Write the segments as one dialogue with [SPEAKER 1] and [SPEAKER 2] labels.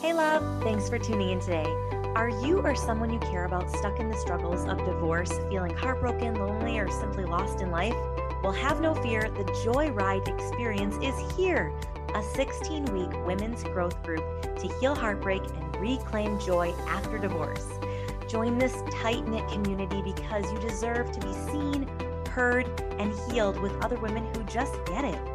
[SPEAKER 1] Hey, love. Thanks for tuning in today. Are you or someone you care about stuck in the struggles of divorce, feeling heartbroken, lonely, or simply lost in life? Well, have no fear. The Joy Ride experience is here a 16 week women's growth group to heal heartbreak and reclaim joy after divorce. Join this tight knit community because you deserve to be seen, heard, and healed with other women who just get it.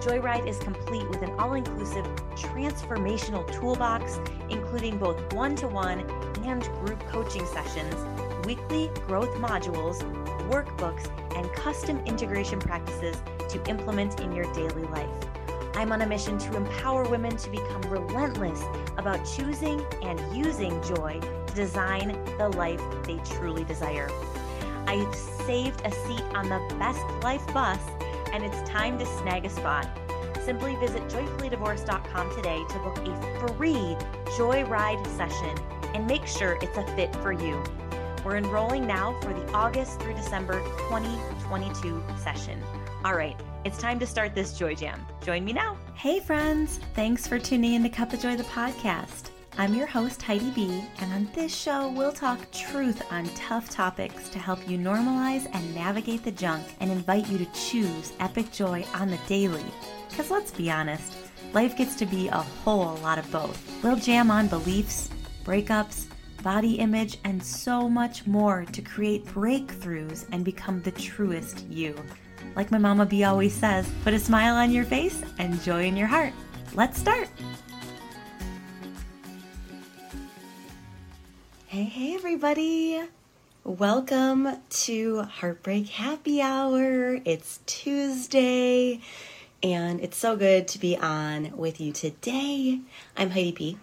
[SPEAKER 1] Joyride is complete with an all inclusive transformational toolbox, including both one to one and group coaching sessions, weekly growth modules, workbooks, and custom integration practices to implement in your daily life. I'm on a mission to empower women to become relentless about choosing and using joy to design the life they truly desire. I've saved a seat on the Best Life bus, and it's time to snag a spot. Simply visit joyfullydivorced.com today to book a free Joyride session and make sure it's a fit for you. We're enrolling now for the August through December 2022 session. All right, it's time to start this Joy Jam. Join me now. Hey, friends. Thanks for tuning in to Cup of Joy, the podcast. I'm your host, Heidi B., and on this show, we'll talk truth on tough topics to help you normalize and navigate the junk and invite you to choose epic joy on the daily. Because let's be honest, life gets to be a whole lot of both. We'll jam on beliefs, breakups, body image, and so much more to create breakthroughs and become the truest you. Like my mama B always says, put a smile on your face and joy in your heart. Let's start. Hey, hey, everybody. Welcome to Heartbreak Happy Hour. It's Tuesday, and it's so good to be on with you today. I'm Heidi B.,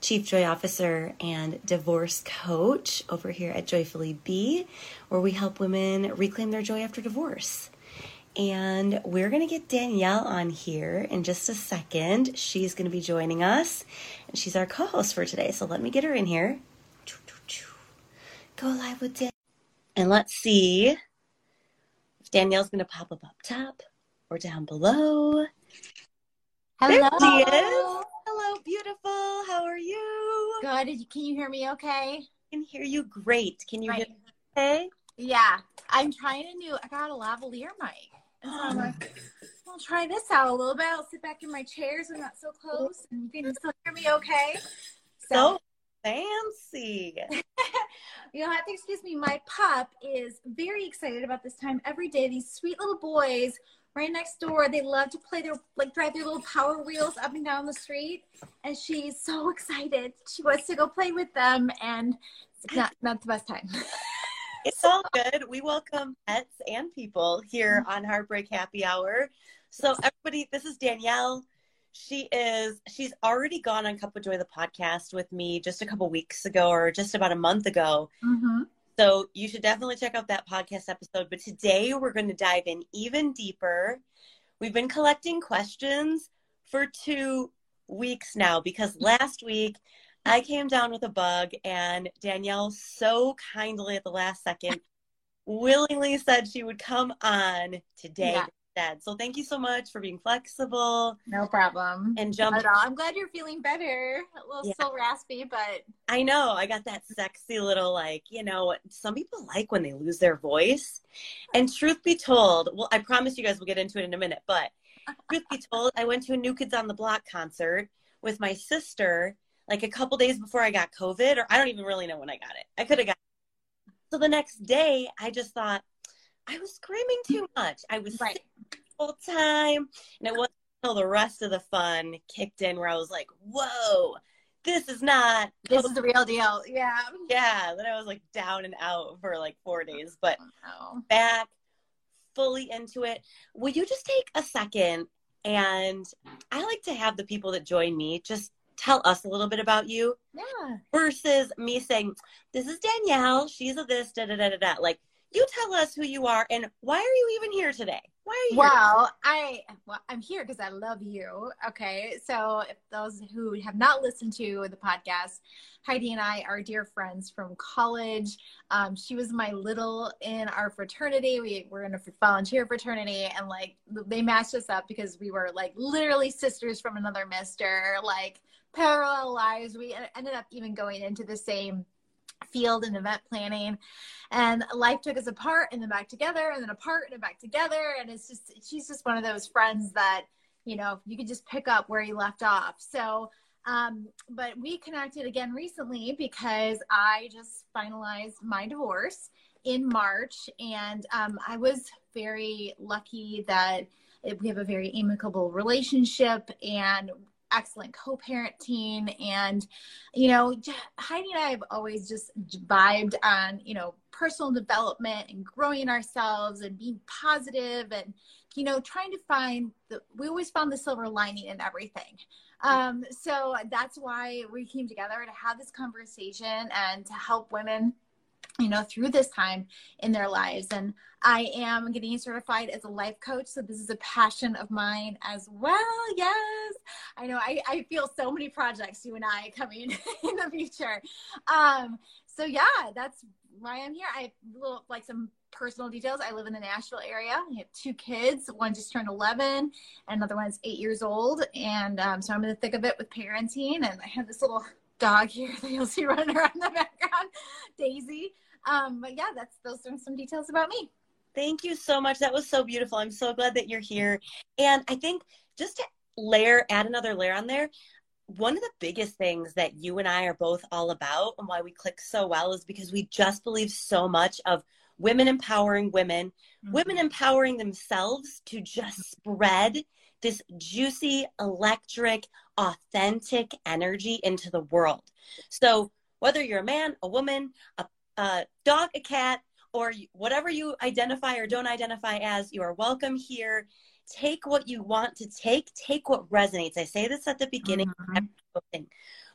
[SPEAKER 1] Chief Joy Officer and Divorce Coach over here at Joyfully B, where we help women reclaim their joy after divorce. And we're going to get Danielle on here in just a second. She's going to be joining us, and she's our co host for today. So let me get her in here go live with Dan. And let's see if Danielle's going to pop up up top or down below.
[SPEAKER 2] Hello.
[SPEAKER 1] There she is. Hello, beautiful. How are you?
[SPEAKER 2] Good. Can you hear me okay?
[SPEAKER 1] I can hear you great. Can you
[SPEAKER 2] Right.
[SPEAKER 1] hear me okay?
[SPEAKER 2] Yeah. I'm trying a new, I got a lavalier mic. And so I'm oh, like, I'll try this out a little bit. I'll sit back in my chair so I'm not so close. And you can still hear me okay?
[SPEAKER 1] So fancy.
[SPEAKER 2] You'll have to excuse me. My pup is very excited about this time every day. These sweet little boys right next door, they love to play their, like, drive their little power wheels up and down the street. And she's so excited. She wants to go play with them. And it's not, not the best time.
[SPEAKER 1] It's all good. We welcome pets and people here
[SPEAKER 2] Mm-hmm.
[SPEAKER 1] on Heartbreak Happy Hour. So everybody, this is Danielle. She is she's already gone on Cup of Joy the podcast with me just a couple weeks ago or just about a month ago.
[SPEAKER 2] mm-hmm.
[SPEAKER 1] So you should definitely check out that podcast episode. But today we're going to dive in even deeper. We've been collecting questions for two weeks now because last week I came down with a bug and Danielle so kindly at the last second willingly said she would come on today
[SPEAKER 2] Yeah.
[SPEAKER 1] So thank you so much for being flexible
[SPEAKER 2] No problem.
[SPEAKER 1] and jumping.
[SPEAKER 2] at. Uh, I'm glad you're feeling better. A little
[SPEAKER 1] Yeah.
[SPEAKER 2] still raspy, but
[SPEAKER 1] I know. I got that sexy little, like, you know, some people like when they lose their voice. And truth be told, well, I promise you guys we'll get into it in a minute, but truth be told, I went to a New Kids on the Block concert with my sister like a couple days before I got COVID, or I don't even really know when I got it. I could have got it. So the next day, I just thought I was screaming too much. I was
[SPEAKER 2] right.
[SPEAKER 1] whole time. And it wasn't until the rest of the fun kicked in where I was like, whoa, this is not
[SPEAKER 2] This is the real deal. Yeah.
[SPEAKER 1] yeah then i was like down and out for like four days but
[SPEAKER 2] Oh,
[SPEAKER 1] back fully into it will you just take a second and i like to have the people that join me just tell us a little bit about you
[SPEAKER 2] yeah.
[SPEAKER 1] versus me saying this is danielle she's a this da da da da da like you tell us who you are and why are you even here today why are you?
[SPEAKER 2] Well, I well, I'm here because I love you. Okay, so if those who have not listened to the podcast, Heidi and I are dear friends from college. Um, she was my little in our fraternity. We were in a volunteer fraternity, and like they matched us up because we were like literally sisters from another mister. Like parallel lives. We ended up even going into the same field and event planning. And life took us apart and then back together and then apart and then back together. And it's just she's just one of those friends that you know you could just pick up where you left off. So um, but we connected again recently because i just finalized my divorce in march. And um, i was very lucky that we have a very amicable relationship and excellent co-parenting and you know heidi and i have always just vibed on you know personal development and growing ourselves and being positive and you know trying to find the we always found the silver lining in everything. Um, so that's why we came together to have this conversation and to help women you know through this time in their lives. And i am getting certified as a life coach so this is a passion of mine as well yes. I know i, I feel so many projects you and i coming in the future. Um so yeah that's why i'm here. I have little like some personal details. I live in the nashville area. I have two kids. One just turned 11 another one's eight years old. And um, so i'm in the thick of it with parenting and i have this little dog here that you'll see running around the background daisy um, but yeah, that's those are some details about me.
[SPEAKER 1] Thank you so much. That was so beautiful. I'm so glad that you're here. And I think just to layer, add another layer on there, one of the biggest things that you and I are both all about and why we click so well is because we just believe so much of women empowering women, mm-hmm. women empowering themselves to just spread this juicy, electric, authentic energy into the world. So, whether you're a man, a woman, a a dog, a cat, or whatever you identify or don't identify as, you are welcome here. Take what you want to take, take what resonates. I say this at the beginning. Mm-hmm.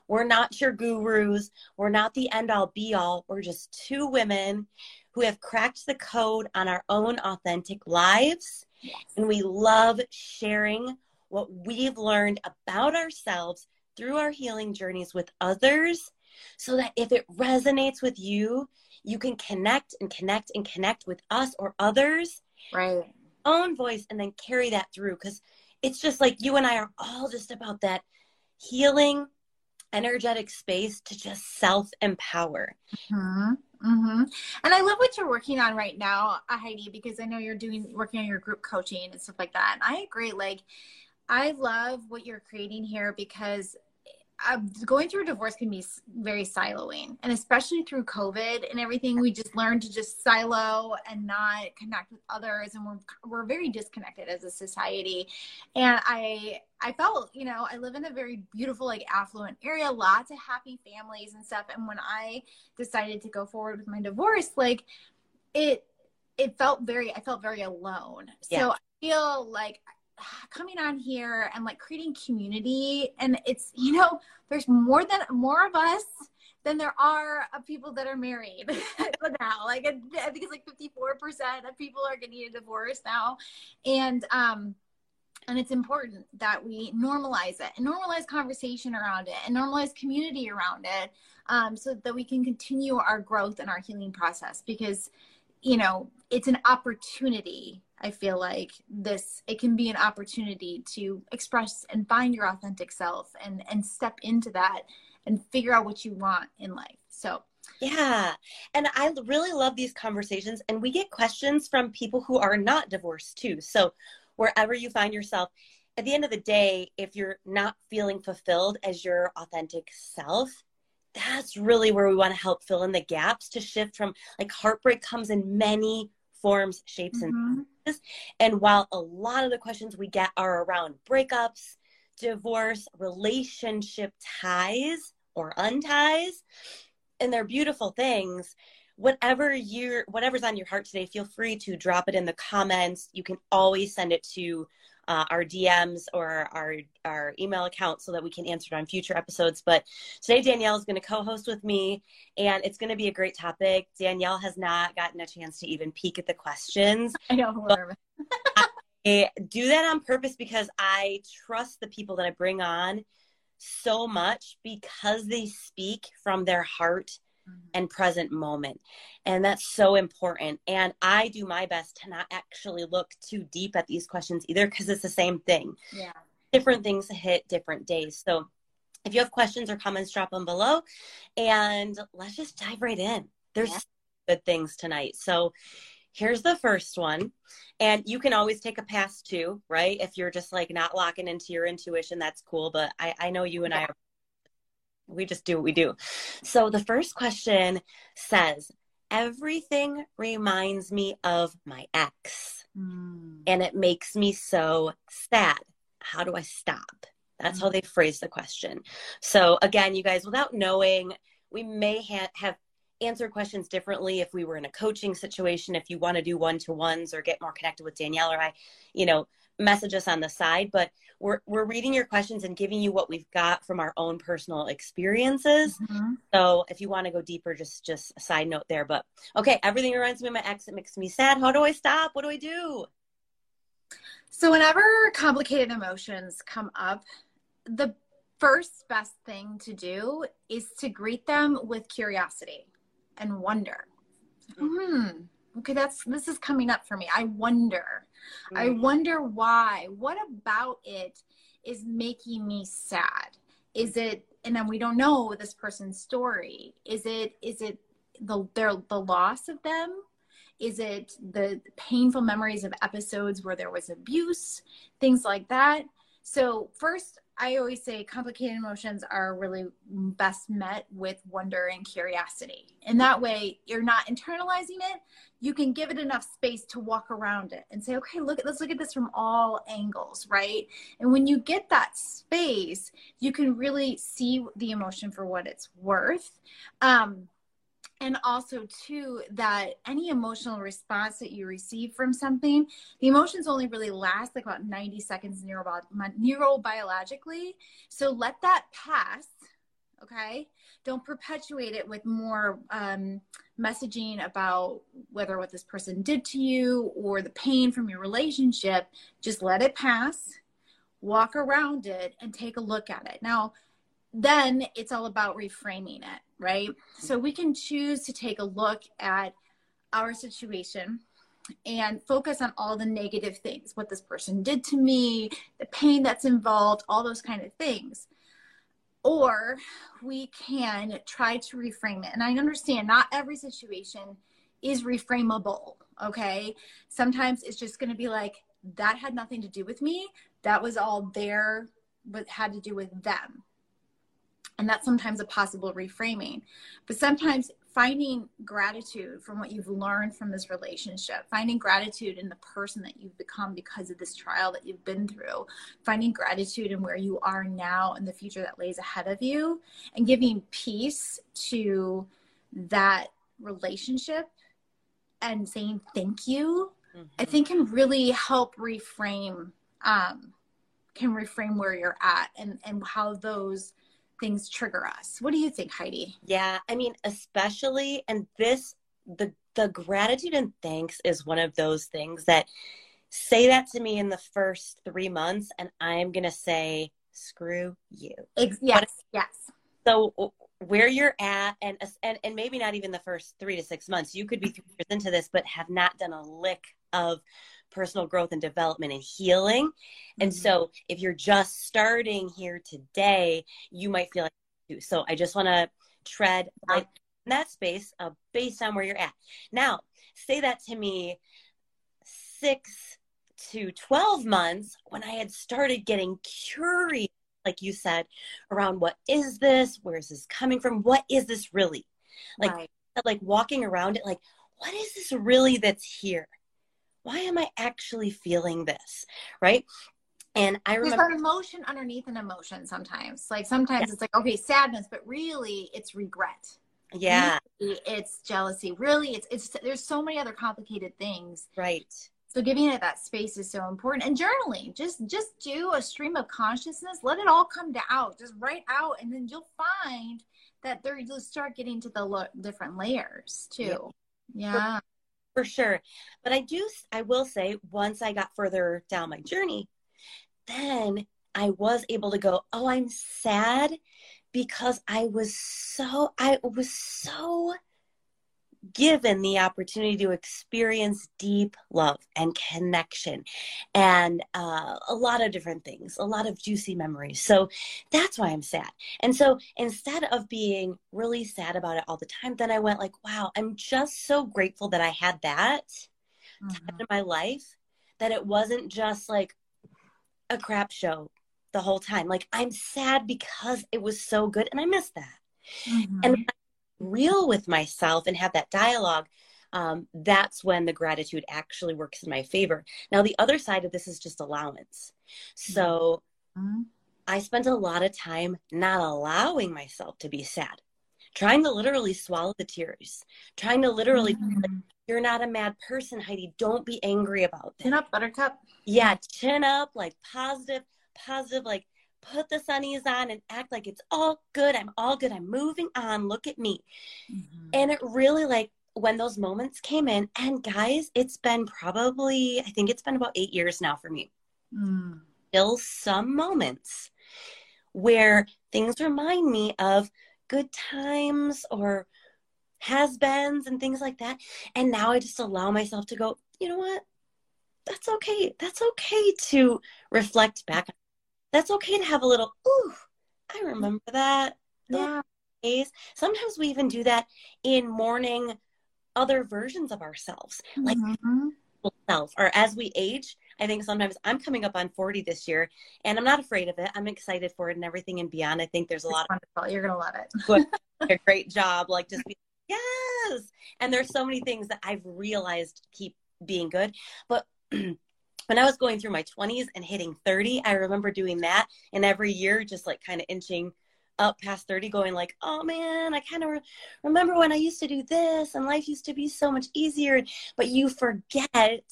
[SPEAKER 1] We're not your gurus. We're not the end all be all. We're just two women who have cracked the code on our own authentic lives. Yes. And we love sharing what we've learned about ourselves through our healing journeys with others so that if it resonates with you, you can connect and connect and connect with us or others.
[SPEAKER 2] Right.
[SPEAKER 1] Own voice and then carry that through because it's just like you and I are all just about that healing, energetic space to just self empower.
[SPEAKER 2] Mm-hmm. Mm-hmm. And I love what you're working on right now, Heidi, because I know you're doing working on your group coaching and stuff like that. And I agree. Like, I love what you're creating here because uh, going through a divorce can be very siloing and especially through covid and everything we just learned to just silo and not connect with others and we're, we're very disconnected as a society and i i felt you know i live in a very beautiful like affluent area lots of happy families and stuff and when i decided to go forward with my divorce like it it felt very i felt very alone yeah. so i feel like coming on here and like creating community. And it's you know there's more than more of us than there are of people that are married now. Like i think it's like 54% of people are getting a divorce now. And um and it's important that we normalize it and normalize conversation around it and normalize community around it um, so that we can continue our growth and our healing process. Because you know it's an opportunity I feel like this it can be an opportunity to express and find your authentic self and and step into that and figure out what you want in life. So
[SPEAKER 1] yeah. And I really love these conversations and we get questions from people who are not divorced too. So wherever you find yourself, at the end of the day, if you're not feeling fulfilled as your authentic self, that's really where we want to help fill in the gaps to shift from like heartbreak comes in many forms, shapes, mm-hmm. and And while a lot of the questions we get are around breakups, divorce, relationship ties or unties, and they're beautiful things. Whatever you're, whatever's on your heart today, feel free to drop it in the comments. You can always send it to uh, our DMs or our our email account so that we can answer it on future episodes. But today Danielle is going to co-host with me, and it's going to be a great topic. Danielle has not gotten a chance to even peek at the questions.
[SPEAKER 2] I know.
[SPEAKER 1] I do that on purpose because I trust the people that I bring on so much because they speak from their heart mm-hmm. and present moment. And that's so important. And I do my best to not actually look too deep at these questions either because it's the same thing.
[SPEAKER 2] Yeah.
[SPEAKER 1] Different things hit different days. So if you have questions or comments, drop them below. And let's just dive right in. There's yeah. good things tonight. So here's the first one. And you can always take a pass too, right? If you're just like not locking into your intuition, that's cool. But I, I know you and yeah. I are, we just do what we do. So the first question says, everything reminds me of my ex. Mm. And it makes me so sad. How do I stop? That's how they phrase the question. So, again, you guys, without knowing, we may ha- have answered questions differently if we were in a coaching situation. If you want to do one to ones or get more connected with Danielle or I, you know, message us on the side. But we're, we're reading your questions and giving you what we've got from our own personal experiences. Mm-hmm. So, if you want to go deeper, just just a side note there. But okay, everything reminds me of my ex. It makes me sad. How do I stop? What do I do?
[SPEAKER 2] So, whenever complicated emotions come up, the first best thing to do is to greet them with curiosity and wonder. Hmm. Okay, that's this is coming up for me. I wonder. Mm. I wonder why. What about it is making me sad? Is it and then we don't know this person's story. Is it is it the their the loss of them? Is it the painful memories of episodes where there was abuse, things like that? So first I always say complicated emotions are really best met with wonder and curiosity. And that way you're not internalizing it. You can give it enough space to walk around it and say, okay, look at let's look at this from all angles, right? And when you get that space, you can really see the emotion for what it's worth. Um, and also too that any emotional response that you receive from something the emotions only really last like about 90 seconds neuro- neurobiologically. So let that pass okay? Don't perpetuate it with more um, messaging about whether what this person did to you or the pain from your relationship. Just let it pass walk around it and take a look at it. Now then it's all about reframing it, right? So we can choose to take a look at our situation and focus on all the negative things what this person did to me, the pain that's involved, all those kind of things. Or we can try to reframe it. And I understand not every situation is reframable, okay? Sometimes it's just to be like, that had nothing to do with me. That was all there, but had to do with them and that's sometimes a possible reframing. But sometimes finding gratitude from what you've learned from this relationship, finding gratitude in the person that you've become because of this trial that you've been through, finding gratitude in where you are now and the future that lays ahead of you, and giving peace to that relationship and saying thank you, mm-hmm. I think can really help reframe um, can reframe where you're at and and how those things trigger us. What do you think, Heidi?
[SPEAKER 1] Yeah, I mean, especially, and this, the the gratitude and thanks is one of those things that say that to me in the first three months, and I'm gonna say, screw you.
[SPEAKER 2] Ex- yes, but, yes.
[SPEAKER 1] So where you're at, and, and and maybe not even the first three to six months, you could be three years into this, but have not done a lick of personal growth and development and healing. Mm-hmm. And so if you're just starting here today, you might feel like so I just want to tread in that space uh, based on where you're at. Now, say that to me six to 12 months when I had started getting curious, like you said, around what is this? Where is this coming from? What is this really? Like, right. like walking around it, like, what is this really that's here? Why am I actually feeling this? Right. And I remember
[SPEAKER 2] there's an emotion underneath an emotion sometimes. Like sometimes yeah. it's like, okay, sadness, but really it's regret.
[SPEAKER 1] Yeah.
[SPEAKER 2] Really it's jealousy. Really it's it's there's so many other complicated things.
[SPEAKER 1] Right.
[SPEAKER 2] So giving it that space is so important. And journaling, just just do a stream of consciousness. Let it all come out. Just write out, and then you'll find that there you'll start getting to the lo- different layers too. Yeah. yeah
[SPEAKER 1] for sure. But I do, I will say, once I got further down my journey, then I was able to go, oh, I'm sad because I was so, I was so given the opportunity to experience deep love and connection and uh, a lot of different things, a lot of juicy memories. So that's why I'm sad. And so instead of being really sad about it all the time, then I went like, wow, I'm just so grateful that I had that mm-hmm. time in my life that it wasn't just like a crap show the whole time. Like I'm sad because it was so good and I miss that. Mm-hmm. And real with myself and have that dialogue, um, that's when the gratitude actually works in my favor. Now, the other side of this is just allowance. So mm-hmm. I spent a lot of time not allowing myself to be sad, trying to literally swallow the tears, trying to literally, mm-hmm. like, you're not a mad person, Heidi. Don't be angry about
[SPEAKER 2] that. Chin up, buttercup.
[SPEAKER 1] Yeah, chin up, like positive, positive, like put the sunnies on and act like it's all good. I'm all good. I'm moving on. Look at me. Mm-hmm. And it really like when those moments came in, and guys, it's been probably, I think it's been about eight years now for me. Mm. Still some moments where things remind me of good times or has beens and things like that. And now I just allow myself to go, you know what? That's okay. That's okay to reflect back that's okay to have a little, ooh, I remember that. Yeah. Days. Sometimes we even do that in mourning other versions of ourselves, like mm-hmm. self, or as we age. I think sometimes I'm coming up on 40 this year and I'm not afraid of it. I'm excited for it and everything and beyond. I think there's a
[SPEAKER 2] it's
[SPEAKER 1] lot
[SPEAKER 2] wonderful.
[SPEAKER 1] of
[SPEAKER 2] you're going to love
[SPEAKER 1] it. a great job. Like just be, yes. And there's so many things that I've realized keep being good. But when I was going through my 20s and hitting 30, I remember doing that. And every year, just like kind of inching up past 30, going like, oh man, I kind of re- remember when I used to do this and life used to be so much easier. But you forget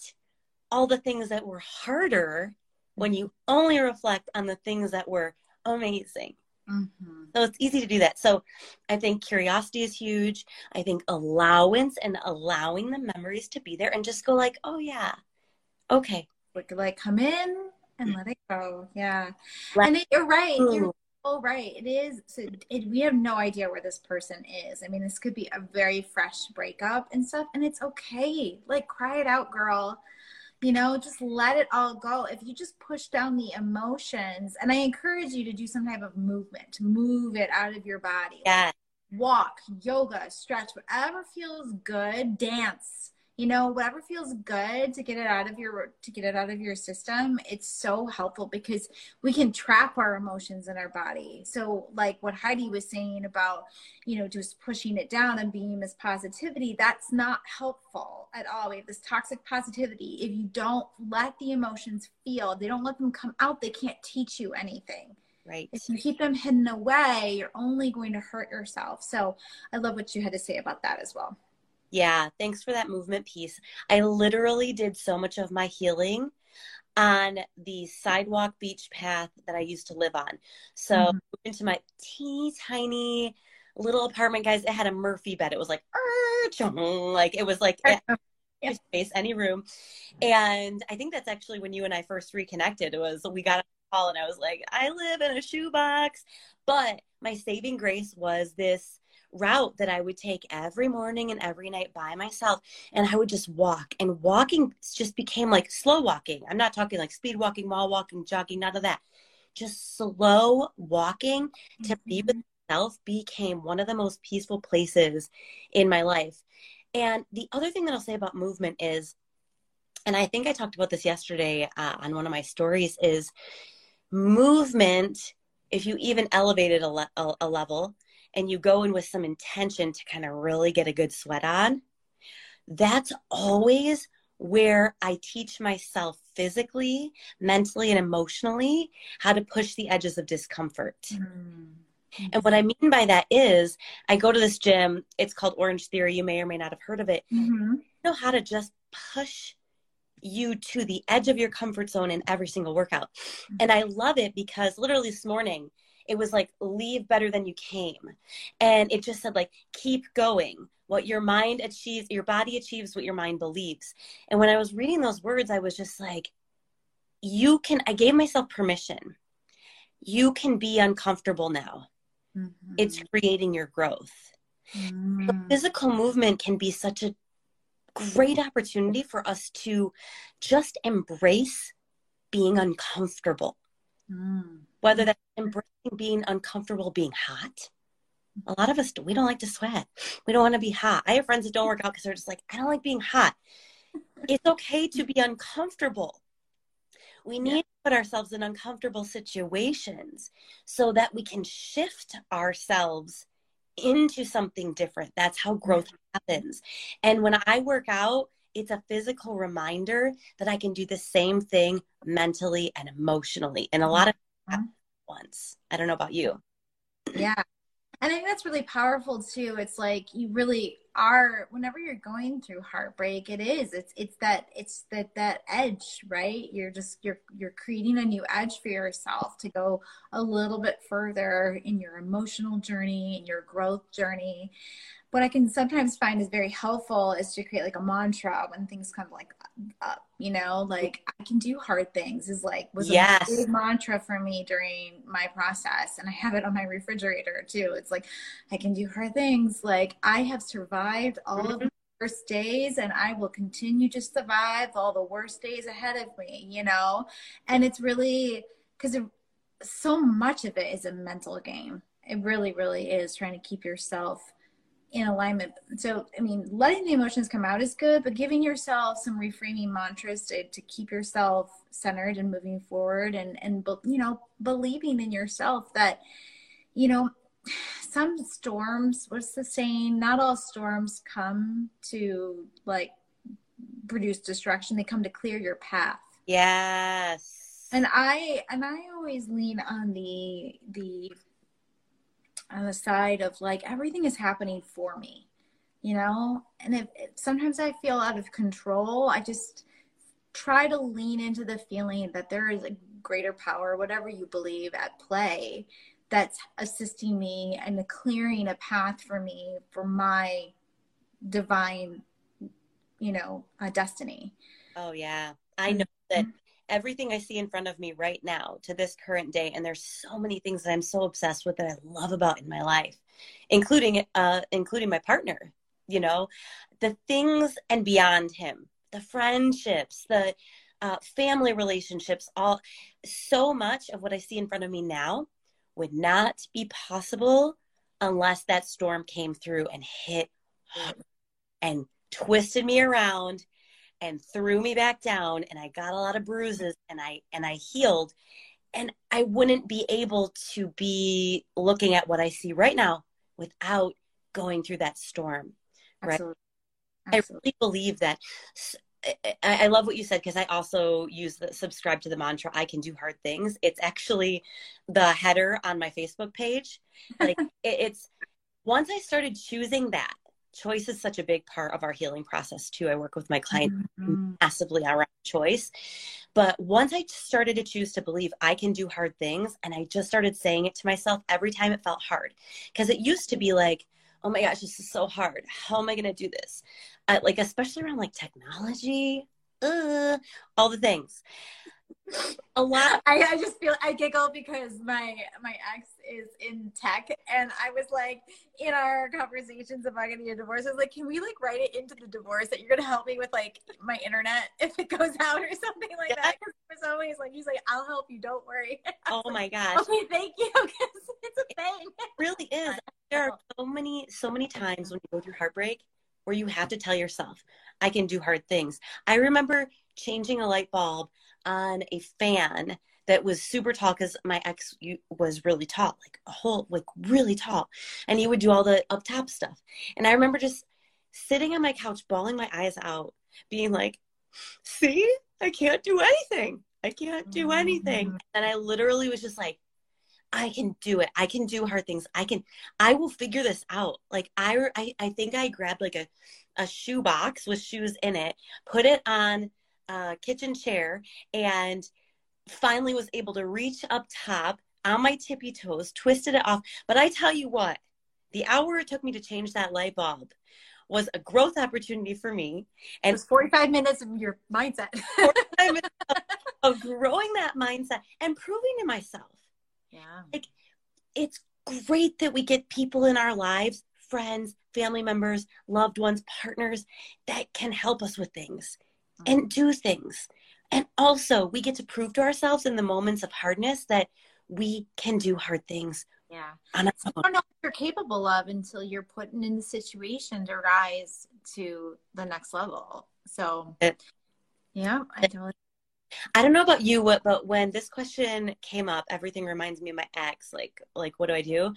[SPEAKER 1] all the things that were harder when you only reflect on the things that were amazing. Mm-hmm. So it's easy to do that. So I think curiosity is huge. I think allowance and allowing the memories to be there and just go like, oh yeah, okay,
[SPEAKER 2] like like come in and let it go. Yeah. Let and it, you're right. You're so right. It is. So it, we have no idea where this person is. I mean, this could be a very fresh breakup and stuff, and it's okay. Like, cry it out, girl. You know, just let it all go. If you just push down the emotions, and I encourage you to do some type of movement, to move it out of your body.
[SPEAKER 1] Yeah. Like
[SPEAKER 2] walk, yoga, stretch, whatever feels good, dance you know whatever feels good to get it out of your to get it out of your system it's so helpful because we can trap our emotions in our body so like what heidi was saying about you know just pushing it down and being as positivity that's not helpful at all we have this toxic positivity if you don't let the emotions feel they don't let them come out they can't teach you anything
[SPEAKER 1] Right.
[SPEAKER 2] If you keep them hidden away, you're only going to hurt yourself. So I love what you had to say about that as well.
[SPEAKER 1] Yeah, thanks for that movement piece. I literally did so much of my healing on the sidewalk beach path that I used to live on. So mm-hmm. into my teeny tiny little apartment, guys. It had a Murphy bed. It was like, like it was like yeah. space, any room. And I think that's actually when you and I first reconnected. It was we got a call and I was like, I live in a shoebox. But my saving grace was this route that I would take every morning and every night by myself. And I would just walk. And walking just became like slow walking. I'm not talking like speed walking, mall walking, jogging, none of that. Just slow walking to be with mm-hmm. myself became one of the most peaceful places in my life. And the other thing that I'll say about movement is, and I think I talked about this yesterday uh, on one of my stories, is movement, if you even elevate it a, le- a level, and you go in with some intention to kind of really get a good sweat on, that's always where I teach myself physically, mentally, and emotionally how to push the edges of discomfort. Mm-hmm. And what I mean by that is, I go to this gym. It's called Orange Theory. You may or may not have heard of it. Mm-hmm. You know how to just push you to the edge of your comfort zone in every single workout. Mm-hmm. And I love it because literally this morning, it was like leave better than you came and it just said like keep going what your mind achieves your body achieves what your mind believes and when i was reading those words i was just like you can i gave myself permission you can be uncomfortable now mm-hmm. it's creating your growth Mm. Physical movement can be such a great opportunity for us to just embrace being uncomfortable. Mm. Whether mm-hmm. that's embracing being uncomfortable being hot. A lot of us, we don't like to sweat. We don't want to be hot. I have friends that don't work out because they're just like, I don't like being hot. It's okay to be uncomfortable. We need yeah. to put ourselves in uncomfortable situations so that we can shift ourselves into something different. That's how growth happens. And when I work out, it's a physical reminder that I can do the same thing mentally and emotionally. And a mm-hmm. lot of once. I don't know about you.
[SPEAKER 2] Yeah. And I think that's really powerful too. It's like you really are whenever you're going through heartbreak, it is. It's it's that it's that that edge, right? You're just you're you're creating a new edge for yourself to go a little bit further in your emotional journey, in your growth journey what I can sometimes find is very helpful is to create like a mantra when things come like up, you know, like I can do hard things is like was yes. a big mantra for me during my process. And I have it on my refrigerator too. It's like I can do hard things. Like I have survived all mm-hmm. of the worst days and I will continue to survive all the worst days ahead of me, you know? And it's really because so much of it is a mental game. It really, really is trying to keep yourself in alignment. So, I mean, letting the emotions come out is good, but giving yourself some reframing mantras to, to keep yourself centered and moving forward and, and, you know, believing in yourself that, you know, some storms, what's the saying? Not all storms come to like produce destruction. They come to clear your path.
[SPEAKER 1] Yes.
[SPEAKER 2] And I, and I always lean on the, the on the side of like everything is happening for me you know? And if, if, sometimes i feel out of control i just try to lean into the feeling that there is a greater power whatever you believe at play that's assisting me and clearing a path for me for my divine you know uh, destiny.
[SPEAKER 1] Oh yeah. I know that mm-hmm everything I see in front of me right now to this current day. And there's so many things that I'm so obsessed with that I love about in my life, including uh, including my partner. You know, the things and beyond him, the friendships, the uh, family relationships, all so much of what I see in front of me now would not be possible unless that storm came through and hit and twisted me around and threw me back down and I got a lot of bruises and I and I healed and I wouldn't be able to be looking at what I see right now without going through that storm. Right. Absolutely. Absolutely. I really believe that I, love what you said because I also use the subscribe to the mantra I can do hard things. It's actually the header on my Facebook page. Like it's once I started choosing that choice is such a big part of our healing process too. I work with my clients mm-hmm. massively around choice. But once I started to choose to believe I can do hard things, and I just started saying it to myself every time it felt hard, because it used to be like, oh my gosh, this is so hard. How am I going to do this? Uh, like, especially around like technology, uh, all the things
[SPEAKER 2] a lot. I, I just feel I giggle because my my ex is in tech, and I was like, in our conversations about getting a divorce, I was like, can we like write it into the divorce that you're gonna help me with like my internet if it goes out or something like yeah. that? Because it was always like he's like, I'll help you, don't worry.
[SPEAKER 1] Oh my gosh.
[SPEAKER 2] okay, thank you. Because it's a thing.
[SPEAKER 1] It really is. There are so many so many times when you go through heartbreak where you have to tell yourself, I can do hard things. I remember changing a light bulb on a fan that was super tall because my ex was really tall, like a whole, like really tall. And he would do all the up top stuff. And I remember just sitting on my couch, bawling my eyes out, being like, see, I can't do anything. I can't do anything. Mm-hmm. And I literally was just like, I can do it. I can do hard things. I can, I will figure this out. Like I, I, I think I grabbed like a, a shoe box with shoes in it, put it on uh, kitchen chair and finally was able to reach up top on my tippy toes, twisted it off. But I tell you what, the hour it took me to change that light bulb was a growth opportunity for me.
[SPEAKER 2] And it 45 minutes of your mindset. 45 minutes
[SPEAKER 1] of, of growing that mindset and proving to myself.
[SPEAKER 2] Yeah.
[SPEAKER 1] Like it's great that we get people in our lives friends, family members, loved ones, partners that can help us with things and do things. And also, we get to prove to ourselves in the moments of hardness that we can do hard things.
[SPEAKER 2] Yeah. On our own. You don't know what you're capable of until you're put in the situation to rise to the next level. So, it, yeah, I totally.
[SPEAKER 1] I don't know about you, but when this question came up, everything reminds me of my ex. Like, like, what do I do?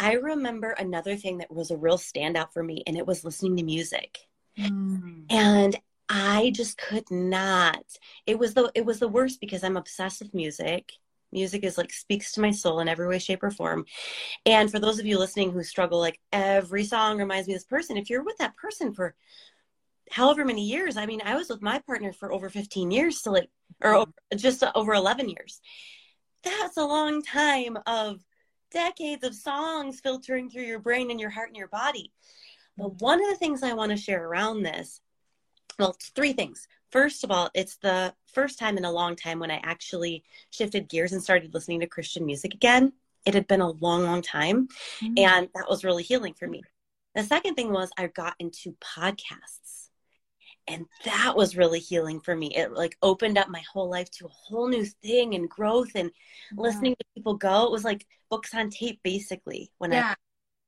[SPEAKER 1] I remember another thing that was a real standout for me, and it was listening to music. Mm. And I just could not. It was the it was the worst because I'm obsessed with music. Music is like speaks to my soul in every way, shape, or form. And for those of you listening who struggle, like every song reminds me of this person. If you're with that person for however many years, I mean, I was with my partner for over 15 years, so like, or mm-hmm. over, just over 11 years. That's a long time of decades of songs filtering through your brain and your heart and your body. But one of the things I want to share around this well, three things. First of all, it's the first time in a long time when I actually shifted gears and started listening to Christian music again. It had been a long, long time, mm-hmm. and that was really healing for me. The second thing was I got into podcasts. And that was really healing for me. It like opened up my whole life to a whole new thing and growth and yeah. listening to people go. It was like books on tape basically when yeah. I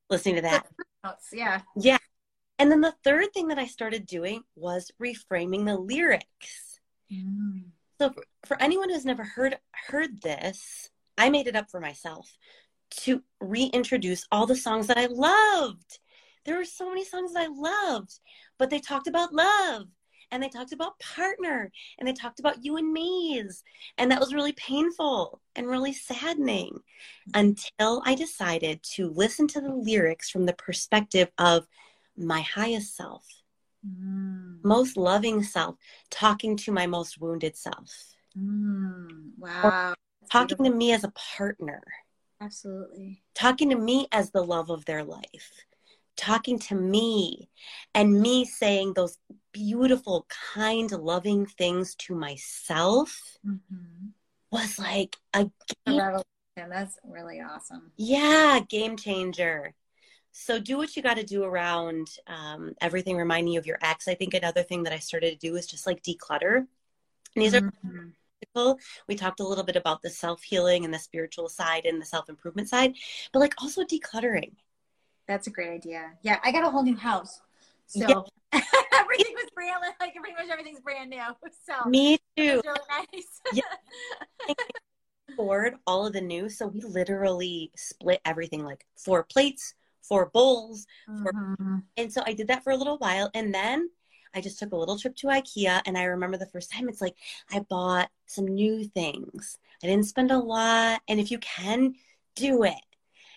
[SPEAKER 1] listening to that.
[SPEAKER 2] Yeah.
[SPEAKER 1] Yeah. And then the third thing that I started doing was reframing the lyrics. Mm. So for, for anyone who's never heard heard this, I made it up for myself to reintroduce all the songs that I loved. There were so many songs that I loved, but they talked about love and they talked about partner and they talked about you and me's. And that was really painful and really saddening until I decided to listen to the lyrics from the perspective of my highest self, mm. most loving self, talking to my most wounded self.
[SPEAKER 2] Mm. Wow.
[SPEAKER 1] talking to me as a partner.
[SPEAKER 2] Absolutely.
[SPEAKER 1] Talking to me as the love of their life. Talking to me and me saying those beautiful, kind, loving things to myself mm-hmm. was like a
[SPEAKER 2] game. That's really awesome.
[SPEAKER 1] Yeah, game changer. So do what you got to do around um, everything reminding you of your ex. I think another thing that I started to do is just like declutter. And these mm-hmm. are we talked a little bit about the self healing and the spiritual side and the self improvement side, but like also decluttering.
[SPEAKER 2] That's a great idea. Yeah, I got a whole new house, so yeah. everything was brand like pretty much everything's brand new. So
[SPEAKER 1] me too. Really nice. yeah. Afford all of the new, so we literally split everything like four plates, for bowls. For, mm-hmm. And so I did that for a little while. And then I just took a little trip to IKEA. And I remember the first time it's like I bought some new things. I didn't spend a lot. And if you can, do it.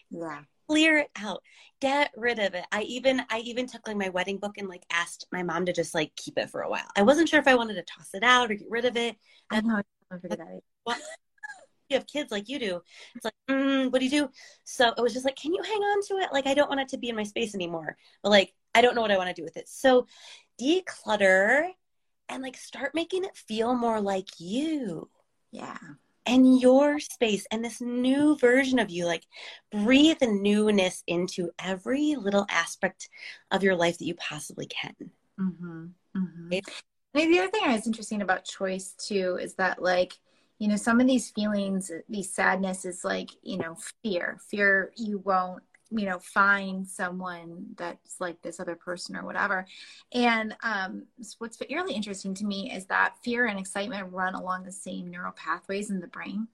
[SPEAKER 2] Yeah.
[SPEAKER 1] Clear it out. Get rid of it. I even I even took like my wedding book and like asked my mom to just like keep it for a while. I wasn't sure if I wanted to toss it out or get rid of it.
[SPEAKER 2] I know. I figured that
[SPEAKER 1] you have kids like you do, it's like, mm, what do you do? So it was just like, can you hang on to it? Like, I don't want it to be in my space anymore. But like, I don't know what I want to do with it. So declutter and like start making it feel more like you.
[SPEAKER 2] Yeah.
[SPEAKER 1] And your space and this new version of you, like breathe the newness into every little aspect of your life that you possibly can.
[SPEAKER 2] Mm-hmm. Mm-hmm. The other thing I was interesting about choice too is that like you know some of these feelings these sadness is like you know fear fear you won't you know find someone that's like this other person or whatever. And um, what's really interesting to me is that fear and excitement run along the same neural pathways in the brain.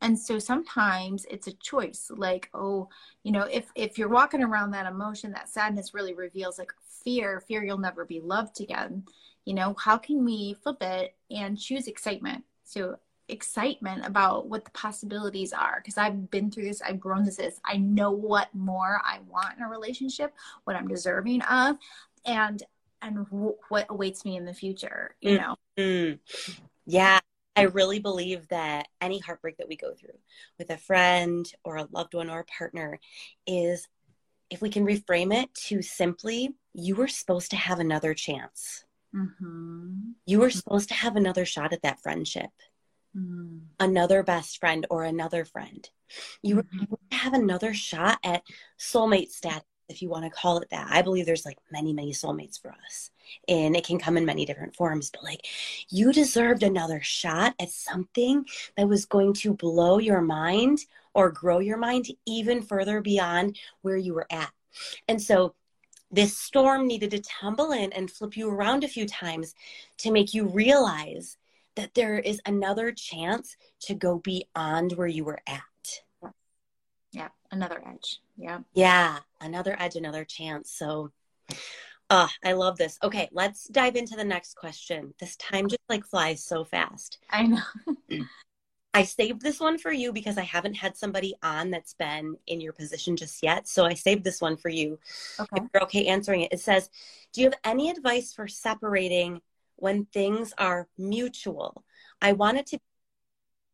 [SPEAKER 2] And so sometimes it's a choice like oh you know if if you're walking around that emotion that sadness really reveals like fear fear you'll never be loved again. You know how can we flip it and choose excitement? So excitement about what the possibilities are because I've been through this, I've grown this. Is I know what more I want in a relationship, what I'm deserving of, and and w- what awaits me in the future. You know.
[SPEAKER 1] Mm-hmm. Yeah, I really believe that any heartbreak that we go through with a friend or a loved one or a partner is if we can reframe it to simply, you were supposed to have another chance. Mm-hmm. You were supposed to have another shot at that friendship mm. another best friend or another friend. You mm-hmm. have another shot at soulmate status if you want to call it that. I believe there's like many, many soulmates for us. And it can come in many different forms. But like, you deserved another shot at something that was going to blow your mind or grow your mind even further beyond where you were at. And so this storm needed to tumble in and flip you around a few times to make you realize that there is another chance to go beyond where you were at.
[SPEAKER 2] Yeah, another edge. Yeah.
[SPEAKER 1] Yeah, another edge, another chance. So, uh, I love this. Okay, let's dive into the next question. This time just like flies so fast.
[SPEAKER 2] I know.
[SPEAKER 1] I saved this one for you because I haven't had somebody on that's been in your position just yet. So I saved this one for you. Okay. If you're okay answering it. It says, Do you have any advice for separating when things are mutual? I want it to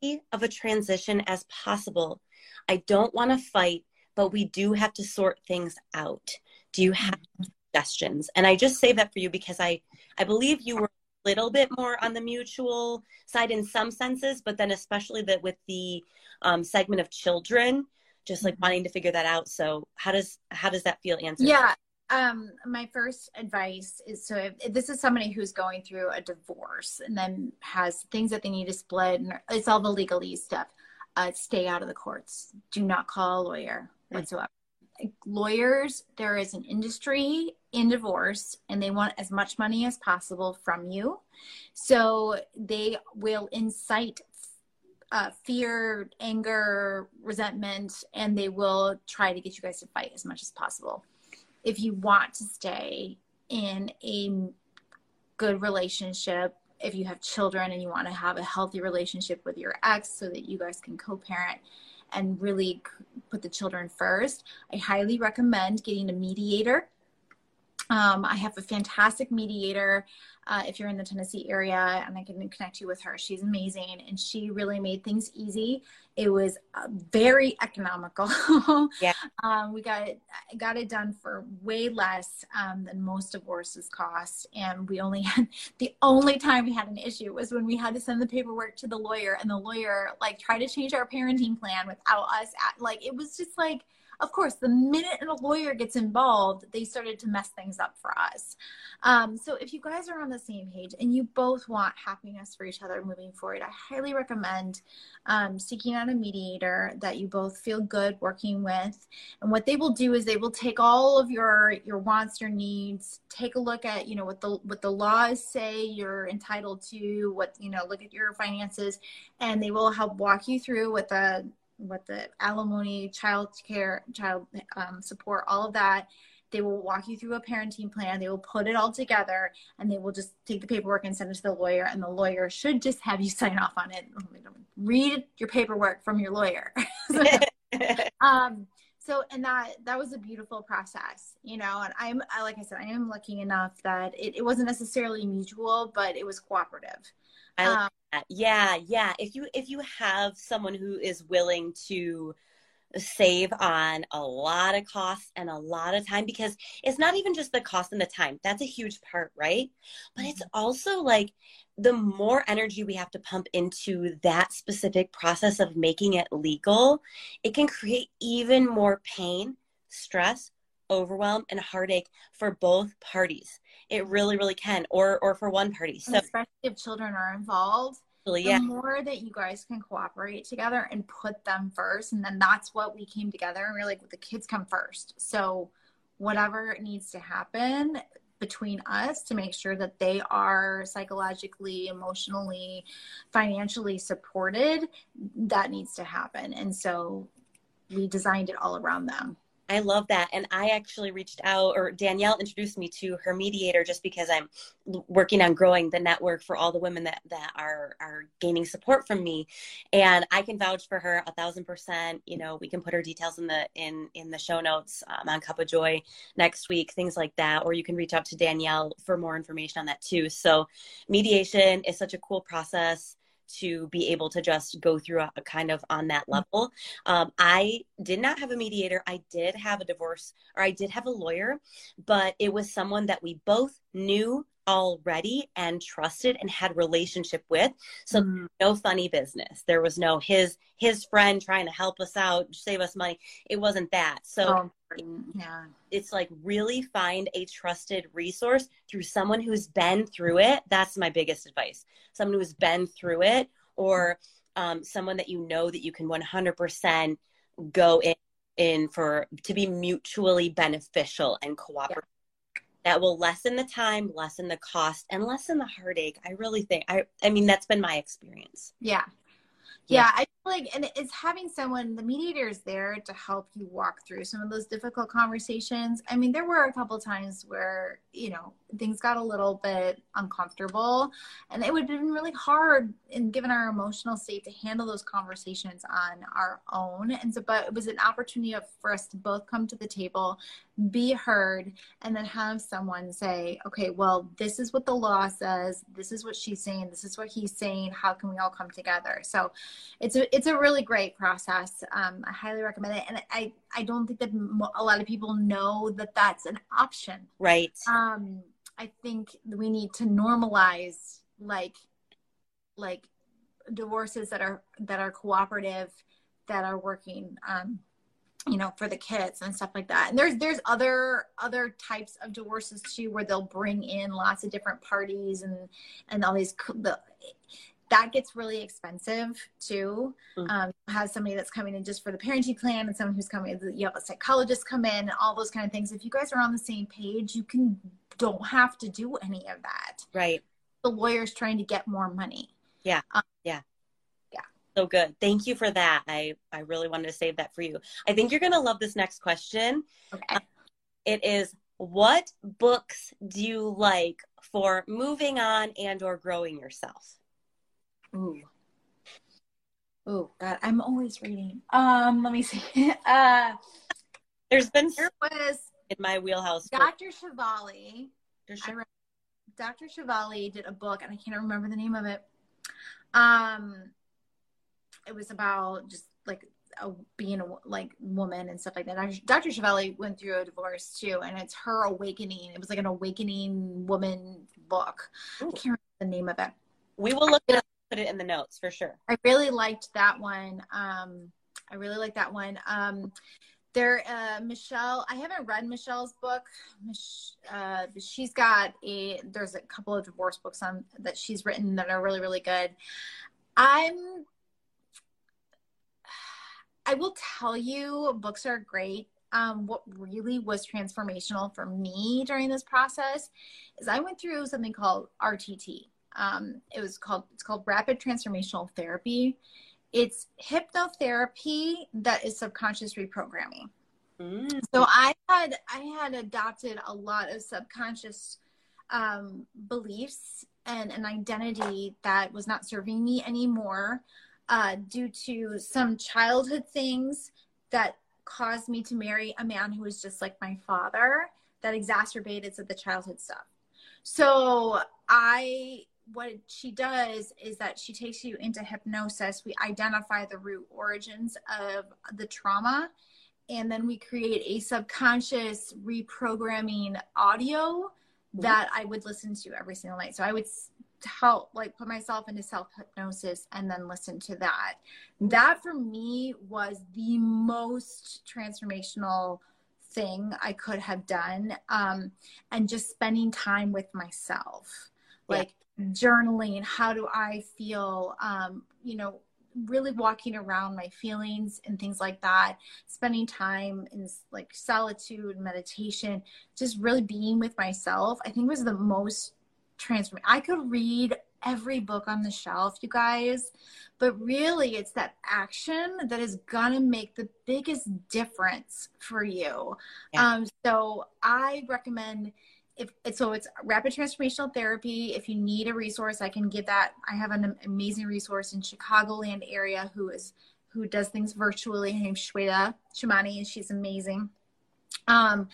[SPEAKER 1] be of a transition as possible. I don't want to fight, but we do have to sort things out. Do you have mm-hmm. suggestions? And I just say that for you because I I believe you were a little bit more on the mutual side in some senses, but then especially that with the um, segment of children, just like mm-hmm. wanting to figure that out. So how does how does that feel? Answer.
[SPEAKER 2] Yeah. Um, my first advice is so if, this is somebody who's going through a divorce and then has things that they need to split, and it's all the legalese stuff. Uh, stay out of the courts. Do not call a lawyer whatsoever lawyers, there is an industry in divorce and they want as much money as possible from you. So they will incite uh, fear, anger, resentment, and they will try to get you guys to fight as much as possible. If you want to stay in a good relationship, if you have children and you want to have a healthy relationship with your ex so that you guys can co parent, and really put the children first, I highly recommend getting a mediator. Um, I have a fantastic mediator uh, if you're in the Tennessee area, and I can connect you with her. She's amazing, and she really made things easy. It was uh, very economical. yeah, um, we got it got it done for way less um, than most divorces cost, and we only had the only time we had an issue was when we had to send the paperwork to the lawyer, and the lawyer like tried to change our parenting plan without us. At, like it was just like of course, the minute a lawyer gets involved, they started to mess things up for us. Um, so if you guys are on the same page and you both want happiness for each other moving forward, I highly recommend um, seeking out a mediator that you both feel good working with. And what they will do is they will take all of your your wants, your needs, take a look at you know what the what the laws say you're entitled to, what you know, look at your finances, and they will help walk you through with a what the alimony, child care, child um, support, all of that. They will walk you through a parenting plan. They will put it all together and they will just take the paperwork and send it to the lawyer. And the lawyer should just have you sign off on it. Read your paperwork from your lawyer. um, so, and that, that was a beautiful process, you know, and I'm, I, like I said, I am lucky enough that it, it wasn't necessarily mutual, but it was cooperative.
[SPEAKER 1] I um, yeah, yeah. If you if you have someone who is willing to save on a lot of costs and a lot of time because it's not even just the cost and the time. That's a huge part, right? But it's mm-hmm. also like the more energy we have to pump into that specific process of making it legal, it can create even more pain, stress, overwhelm and heartache for both parties. It really, really can, or or for one party.
[SPEAKER 2] So especially if children are involved. Really, the yeah. more that you guys can cooperate together and put them first, and then that's what we came together and we are like, the kids come first. So whatever needs to happen between us to make sure that they are psychologically, emotionally, financially supported, that needs to happen. And so we designed it all around them.
[SPEAKER 1] I love that. And I actually reached out, or Danielle introduced me to her mediator just because I'm working on growing the network for all the women that, that are, are gaining support from me. And I can vouch for her a thousand percent. You know, we can put her details in the, in, in the show notes um, on Cup of Joy next week, things like that. Or you can reach out to Danielle for more information on that too. So mediation is such a cool process to be able to just go through a, a kind of on that mm-hmm. level. Um, I did not have a mediator. I did have a divorce, or I did have a lawyer, but it was someone that we both knew already and trusted and had relationship with so mm. no funny business there was no his his friend trying to help us out save us money it wasn't that so
[SPEAKER 2] oh, yeah
[SPEAKER 1] it's like really find a trusted resource through someone who's been through it. That's my biggest advice. Someone who's been through it or um, someone that you know that you can 100% go in, in for to be mutually beneficial and cooperative. Yeah. That will lessen the time, lessen the cost, and lessen the heartache. I really think. I. I mean, that's been my experience.
[SPEAKER 2] Yeah, yeah, I feel like, and it's having someone, the mediator is there to help you walk through some of those difficult conversations. I mean, there were a couple times where, you know, things got a little bit uncomfortable and it would have been really hard in given our emotional state to handle those conversations on our own. And so, but it was an opportunity for us to both come to the table, be heard, and then have someone say, okay, well, this is what the law says. This is what she's saying. This is what he's saying. How can we all come together? So it's a, it's a really great process. Um, I highly recommend it. And I, I don't think that a lot of people know that that's an option.
[SPEAKER 1] Right.
[SPEAKER 2] Um, I think we need to normalize like like divorces that are that are cooperative that are working um you know for the kids and stuff like that. And there's there's other other types of divorces too where they'll bring in lots of different parties and and all these the that gets really expensive too. Mm-hmm. Um, has somebody that's coming in just for the parenting plan and someone who's coming, you have a psychologist come in and all those kind of things. If you guys are on the same page, you can don't have to do any of that.
[SPEAKER 1] Right.
[SPEAKER 2] The lawyer's trying to get more money.
[SPEAKER 1] Yeah. Um, yeah.
[SPEAKER 2] Yeah.
[SPEAKER 1] So good. Thank you for that. I, I really wanted to save that for you. I think you're going to love this next question.
[SPEAKER 2] Okay. Um,
[SPEAKER 1] it is what books do you like for moving on and or growing yourself?
[SPEAKER 2] Ooh. Oh God, I'm always reading. Um, let me see. Uh,
[SPEAKER 1] there's been
[SPEAKER 2] there was
[SPEAKER 1] in my wheelhouse.
[SPEAKER 2] Dr. Shefali. Dr. Shefali did a book, and I can't remember the name of it. Um, it was about just like a, being a like woman and stuff like that. Dr. Shefali went through a divorce too, and it's her awakening. It was like an awakening woman book. Ooh. I can't remember the name of it.
[SPEAKER 1] We will look it Put it in the notes for sure.
[SPEAKER 2] I really liked that one. Um, I really like that one. Um, there uh, michelle i haven't read michelle's book uh, she's got a there's a couple of divorce books on that she's written that are really really good i'm i will tell you books are great um, what really was transformational for me during this process is i went through something called rtt um, it was called it's called rapid transformational therapy it's hypnotherapy that is subconscious reprogramming. Mm-hmm. So I had I had adopted a lot of subconscious um, beliefs and an identity that was not serving me anymore uh, due to some childhood things that caused me to marry a man who was just like my father that exacerbated some of the childhood stuff. So I what she does is that she takes you into hypnosis. We identify the root origins of the trauma, and then we create a subconscious reprogramming audio mm-hmm. that I would listen to every single night. So I would help like put myself into self hypnosis and then listen to that. That for me was the most transformational thing I could have done. Um, and just spending time with myself. Like journaling how do i feel um, you know really walking around my feelings and things like that spending time in like solitude meditation just really being with myself i think was the most transforming i could read every book on the shelf you guys but really it's that action that is gonna make the biggest difference for you yeah. um, so i recommend if so it's rapid transformational therapy. If you need a resource i can give that. I have an amazing resource in chicagoland area who is who does things virtually. Her name's shweta shamani and she's amazing. Um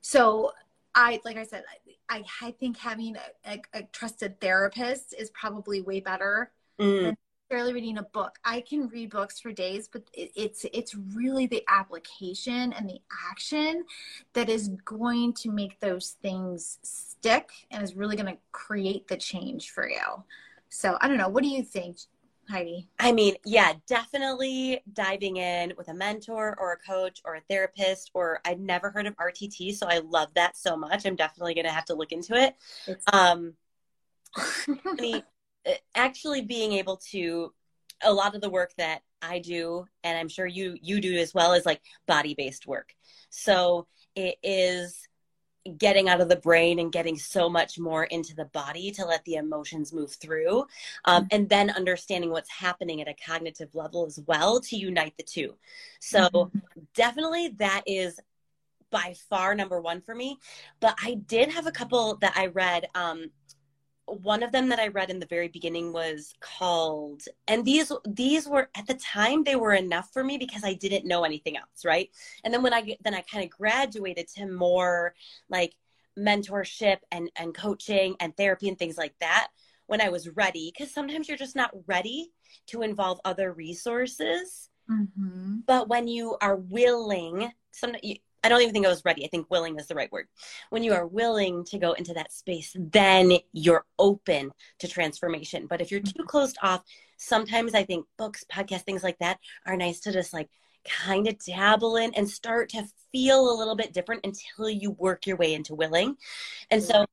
[SPEAKER 2] so i like i said i i think having a, a, a trusted therapist is probably way better mm. than necessarily reading a book. I can read books for days, but it, it's it's really the application and the action that is going to make those things stick and is really going to create the change for you. So I don't know. What do you think? Heidi?
[SPEAKER 1] I mean, yeah, definitely diving in with a mentor or a coach or a therapist. Or I'd never heard of RTT, so I love that so much. I'm definitely going to have to look into it. Um, I mean, actually being able to a lot of the work that I do, and I'm sure you you do as well, is like body based work. So it is getting out of the brain and getting so much more into the body to let the emotions move through um, and then understanding what's happening at a cognitive level as well to unite the two so
[SPEAKER 2] Mhm.
[SPEAKER 1] definitely that is by far number one for me but i did have a couple that i read um, one of them that i read in the very beginning was called and these these were at the time they were enough for me because i didn't know anything else right and then when i then i kind of graduated to more like mentorship and and coaching and therapy and things like that when i was ready because sometimes you're just not ready to involve other resources
[SPEAKER 2] Mhm.
[SPEAKER 1] but when you are willing some you, i don't even think i was ready. I think willing is the right word. When you are willing to go into that space then you're open to transformation. But if you're too closed off sometimes i think books podcasts things like that are nice to just like kind of dabble in and start to feel a little bit different until you work your way into willing. And so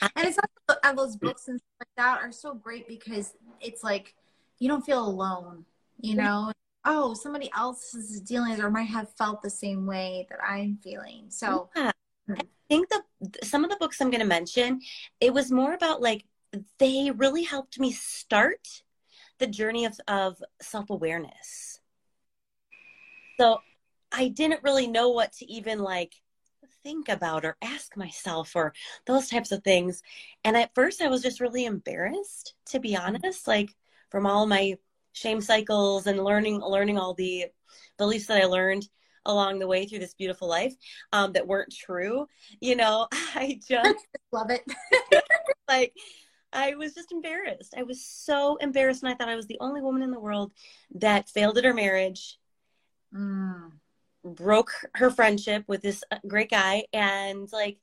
[SPEAKER 2] And it's also, those books and stuff like that are so great because it's like you don't feel alone, you know? Oh, somebody else is dealing or might have felt the same way that I'm feeling. So
[SPEAKER 1] Yeah. Hmm. I think the some of the books I'm going to mention, it was more about like they really helped me start the journey of of self awareness. So I didn't really know what to even like think about or ask myself or those types of things. And at first, I was just really embarrassed, to be honest, like from all my shame cycles and learning learning all the beliefs that I learned along the way through this beautiful life um, that weren't true. You know, I just
[SPEAKER 2] love it.
[SPEAKER 1] like I was just embarrassed. I was so embarrassed, and I thought I was the only woman in the world that failed at her marriage,
[SPEAKER 2] Mm.
[SPEAKER 1] broke her friendship with this uh, great guy, and like,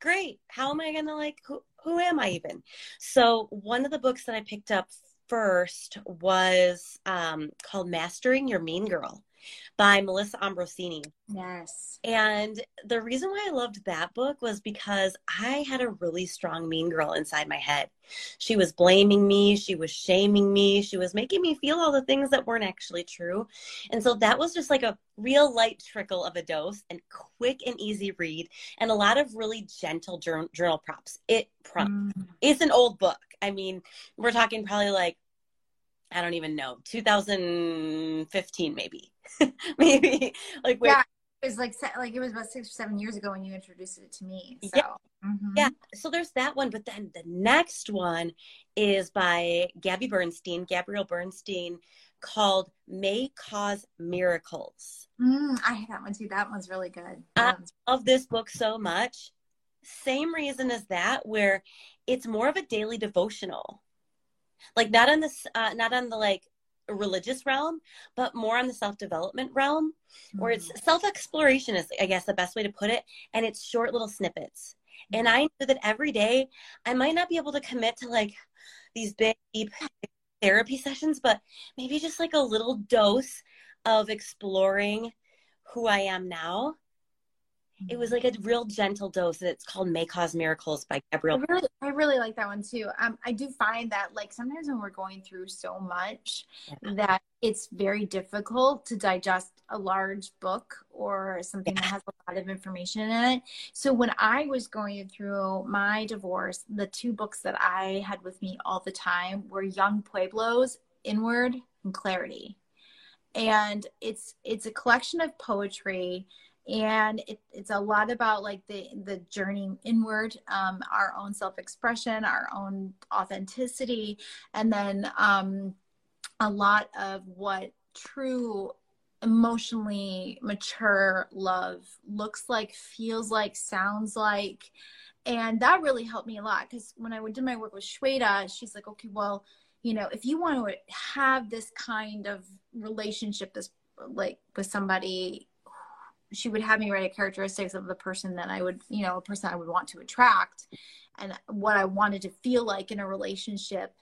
[SPEAKER 1] great. How am I gonna like? Who who am I even? So one of the books that I picked up first was um, called "Mastering Your Mean Girl" by Melissa Ambrosini.
[SPEAKER 2] Yes.
[SPEAKER 1] And the reason why I loved that book was because I had a really strong mean girl inside my head. She was blaming me, she was shaming me, she was making me feel all the things that weren't actually true. And so that was just like a real light trickle of a dose and quick and easy read and a lot of really gentle journal, journal prompts. It prompt.
[SPEAKER 2] Mm.
[SPEAKER 1] It's an old book. I mean, we're talking probably like I don't even know, 2015 maybe. maybe like where
[SPEAKER 2] Yeah. It was like like it was about six or seven years ago when you introduced it to me. So
[SPEAKER 1] Yeah.
[SPEAKER 2] Mhm.
[SPEAKER 1] Yeah, so there's that one, but then the next one is by Gabby Bernstein, Gabrielle Bernstein, called May Cause Miracles.
[SPEAKER 2] Mm, I had that one too. That one's really good.
[SPEAKER 1] I
[SPEAKER 2] That
[SPEAKER 1] Love this book so much. Same reason as that, where it's more of a daily devotional, like not on this, uh, not on the like religious realm, but more on the self development realm, where it's self exploration is, I guess, the best way to put it, and it's short little snippets. And I knew that every day I might not be able to commit to like these big, deep therapy sessions, but maybe just like a little dose of exploring who I am now. It was like a real gentle dose. It's called May Cause Miracles by
[SPEAKER 2] I really, I really like that one too. Um, I do find that like sometimes when we're going through so much
[SPEAKER 1] Yeah.
[SPEAKER 2] that it's very difficult to digest a large book or something that has a lot of information in it. So when I was going through my divorce, the two books that I had with me all the time were Yung Pueblo's, Inward, and Clarity. And it's it's a collection of poetry and it, it's a lot about like the the journey inward um, our own self-expression our own authenticity and then um, a lot of what true emotionally mature love looks like feels like sounds like. And that really helped me a lot because when i did my work with shweta she's like okay well you know if you want to have this kind of relationship this like with somebody she would have me write a characteristics of the person that I would, you know, a person I would want to attract and what I wanted to feel like in a relationship.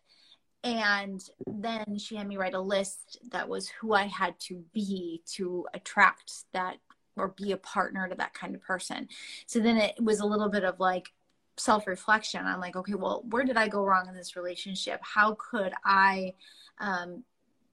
[SPEAKER 2] and then she had me write a list that was who I had to be to attract that or be a partner to that kind of person. So then it was a little bit of like self reflection. I'm like, okay, well, where did I go wrong in this relationship? How could I, um,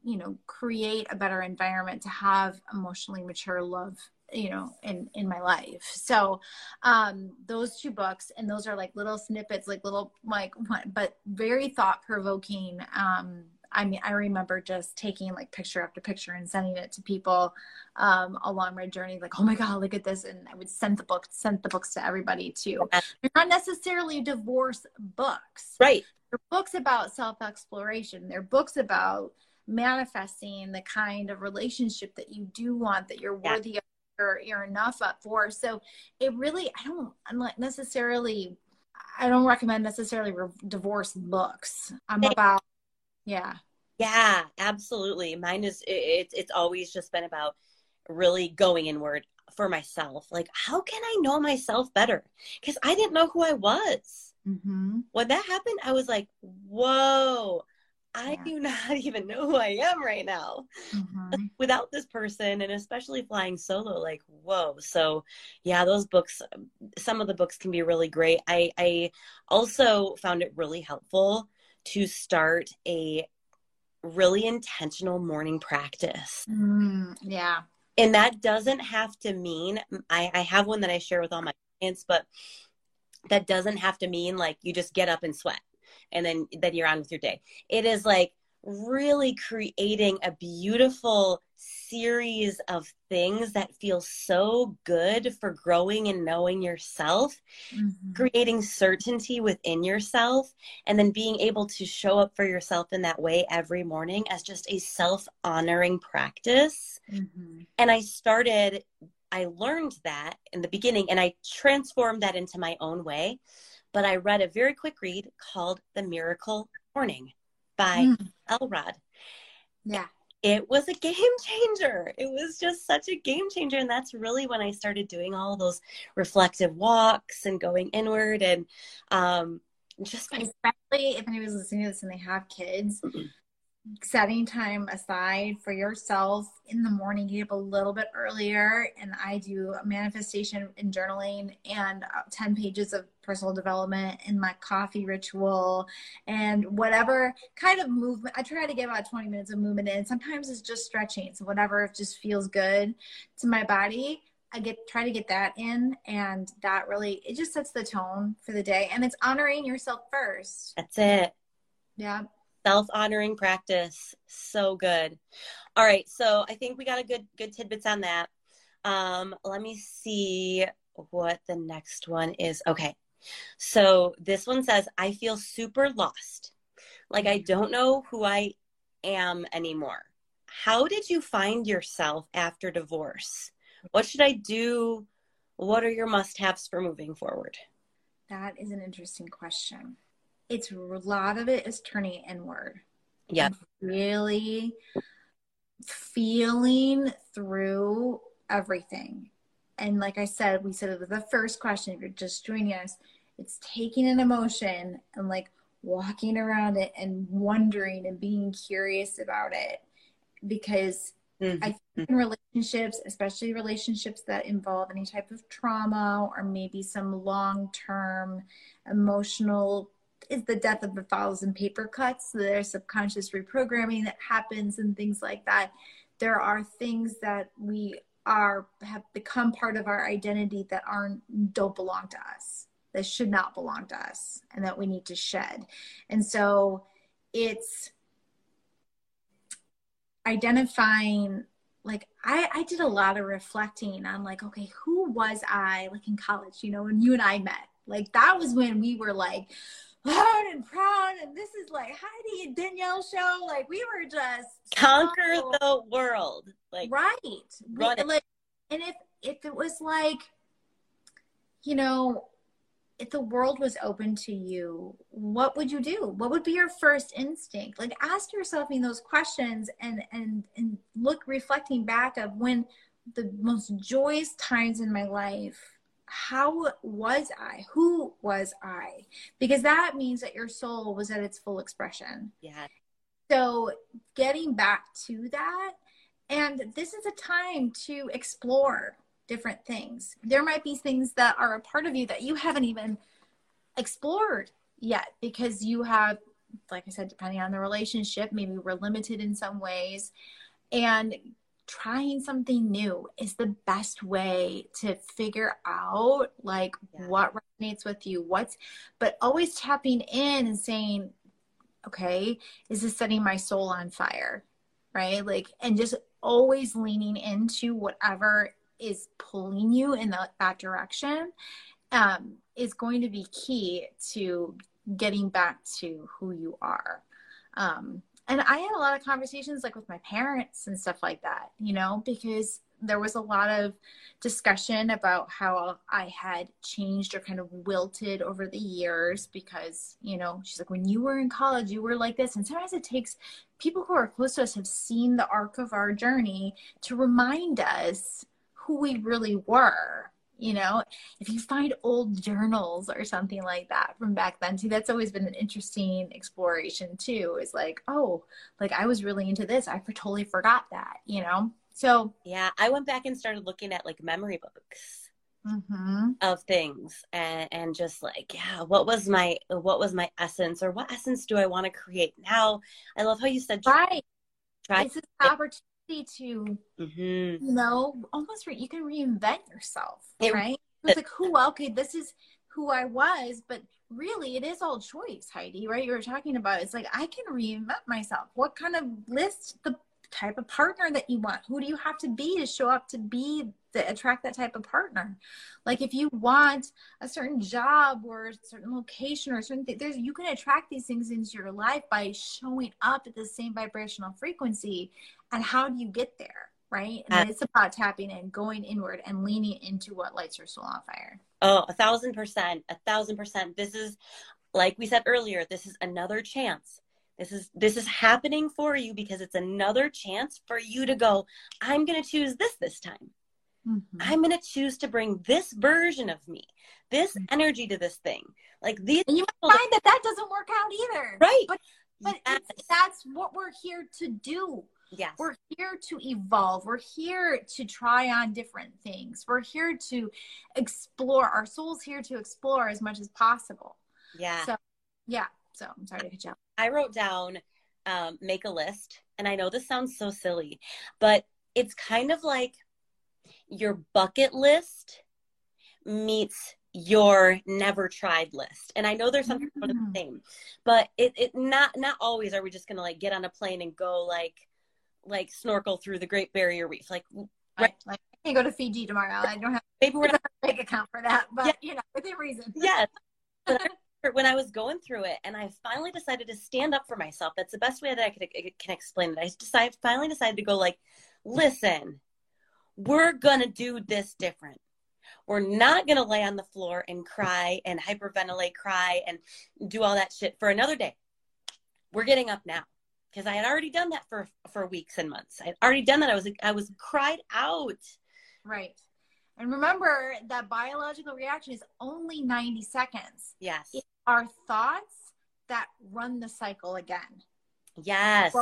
[SPEAKER 2] you know, create a better environment to have emotionally mature love you know in in my life so um those two books and those are like little snippets like little like but very thought provoking um I mean, I remember just taking like picture after picture and sending it to people um, along my journey. Like, oh my god, look at this! And I would send the book, send the books to everybody too. They're not necessarily divorce books,
[SPEAKER 1] right?
[SPEAKER 2] They're books about self exploration. They're books about manifesting the kind of relationship that you do want, that you're worthy of you're, you're enough up for. So it really, I don't, I'm not necessarily, I don't recommend necessarily re- divorce books. I'm about, yeah.
[SPEAKER 1] Yeah, absolutely. Mine is, it's, it's always just been about really going inward for myself. Like, how can I know myself better? Because I didn't know who I was. Mm-hmm. When that happened, I was like, whoa, I yeah. do not even know who I am right now mm-hmm. without this person, and especially flying solo. Like, whoa! So, yeah, those books. Some of the books can be really great. I I also found it really helpful to start a really intentional morning practice.
[SPEAKER 2] Mm, yeah,
[SPEAKER 1] and that doesn't have to mean I, I have one that I share with all my clients, but that doesn't have to mean like you just get up and sweat and then then you're on with your day it is like really creating a beautiful series of things that feel so good for growing and knowing yourself, mm-hmm. creating certainty within yourself, and then being able to show up for yourself in that way every morning as just a self honoring practice. Mm-hmm. And I started, I learned that in the beginning and I transformed that into my own way but I read a very quick read called The Miracle Morning by mm. Elrod.
[SPEAKER 2] Yeah.
[SPEAKER 1] It was a game changer. It was just such a game changer. And that's really when I started doing all those reflective walks and going inward and um, just
[SPEAKER 2] especially if anybody's listening to this and they have kids, mm-hmm setting time aside for yourself in the morning get up a little bit earlier and i do manifestation and journaling and uh, 10 pages of personal development in my coffee ritual and whatever kind of movement i try to get about 20 minutes of movement in sometimes it's just stretching so whatever just feels good to my body I get try to get that in and that really it just sets the tone for the day and it's honoring yourself first.
[SPEAKER 1] That's it.
[SPEAKER 2] Yeah
[SPEAKER 1] self honoring practice. So good. All right. So I think we got a good, good tidbits on that. Um, let me see what the next one is. Okay. So this one says, I feel super lost. Like I don't know who I am anymore. How did you find yourself after divorce? What should I do? What are your must haves for moving forward?
[SPEAKER 2] That is an interesting question it's a lot of it is turning inward.
[SPEAKER 1] Yeah.
[SPEAKER 2] Really feeling through everything. And like I said, we said it was the first question. If you're just joining us, it's taking an emotion and like walking around it and wondering and being curious about it. Because mm-hmm. I think in relationships, especially relationships that involve any type of trauma or maybe some long term emotional is the death of a thousand paper cuts. So There's subconscious reprogramming that happens and things like that. There are things that we are have become part of our identity that aren't don't belong to us. That should not belong to us and that we need to shed. And so it's identifying like I, I did a lot of reflecting on like okay who was i like in college you know when you and i met like that was when we were like loud and proud and this is like Heidi and Danielle show. Like we were just
[SPEAKER 1] conquer so, the world. Like
[SPEAKER 2] right. Run we, like and if if it was like, you know, if the world was open to you, what would you do? What would be your first instinct? Like ask yourself in those questions and and and look reflecting back of when the most joyous times in my life how was I? Who was I? Because that means that your soul was at its full expression.
[SPEAKER 1] Yeah.
[SPEAKER 2] So getting back to that, and this is a time to explore different things. There might be things that are a part of you that you haven't even explored yet because you have, like I said, depending on the relationship, maybe we're limited in some ways. And trying something new is the best way to figure out like yeah. what resonates with you what's but always tapping in and saying okay is this setting my soul on fire? Right? Like and just always leaning into whatever is pulling you in the, that direction um, is going to be key to getting back to who you are. Um, and I had a lot of conversations like with my parents and stuff like that, you know, because there was a lot of discussion about how I had changed or kind of wilted over the years because, you know, she's like, when you were in college, you were like this. And sometimes it takes people who are close to us have seen the arc of our journey to remind us who we really were you know? If you find old journals or something like that from back then too that's always been an interesting exploration too is like oh like i was really into this. I totally forgot that you know? So
[SPEAKER 1] yeah i went back and started looking at like memory books mm-hmm. of things and and just like yeah what was my what was my essence or what essence do i want to create now? I love how you said
[SPEAKER 2] right. Try this is opportunity to mm-hmm. you know almost re- you can reinvent yourself it, right it's like who okay this is who i was but really it is all choice heidi right you were talking about it's like i can reinvent myself what kind of list the type of partner that you want who do you have to be to show up to be to attract that type of partner. Like if you want a certain job or a certain location or a certain thing, there's you can attract these things into your life by showing up at the same vibrational frequency. And how do you get there? Right. And uh, it's about tapping in, going inward and leaning into what lights your soul on fire.
[SPEAKER 1] Oh, a thousand percent, a thousand percent. This is like we said earlier, this is another chance this is this is happening for you because it's another chance for you to go i'm going to choose this this time Mm-hmm. I'm going to choose to bring this version of me, this mm-hmm. energy to this thing. Like these,
[SPEAKER 2] and you might find that that doesn't work out either.
[SPEAKER 1] Right.
[SPEAKER 2] But, but yes. that's what we're here to do.
[SPEAKER 1] Yes.
[SPEAKER 2] We're here to evolve. We're here to try on different things. We're here to explore. Our soul's here to explore as much as possible.
[SPEAKER 1] Yeah.
[SPEAKER 2] So, yeah. So I'm sorry to cut you off.
[SPEAKER 1] I wrote down um, make a list. And I know this sounds so silly, but it's kind of like your bucket list meets your never tried list and i know there's something mm-hmm. the same but it, it not not always are we just gonna like get on a plane and go like like snorkel through the great barrier reef like
[SPEAKER 2] right like i can't go to fiji tomorrow i don't have maybe we're not a bank account for that but yeah. you know within reason
[SPEAKER 1] yes when I was going through it, and I finally decided to stand up for myself. That's the best way that I could, can explain it. I decided, finally decided to go like, listen, we're to do this different. We're not to lay on the floor and cry and hyperventilate, cry and do all that shit for another day. We're getting up now because I had already done that for for weeks and months. I had already done that. I was I was cried out.
[SPEAKER 2] Right. And remember that biological reaction is only 90 seconds.
[SPEAKER 1] Yes.
[SPEAKER 2] It's our thoughts that run the cycle again.
[SPEAKER 1] Yes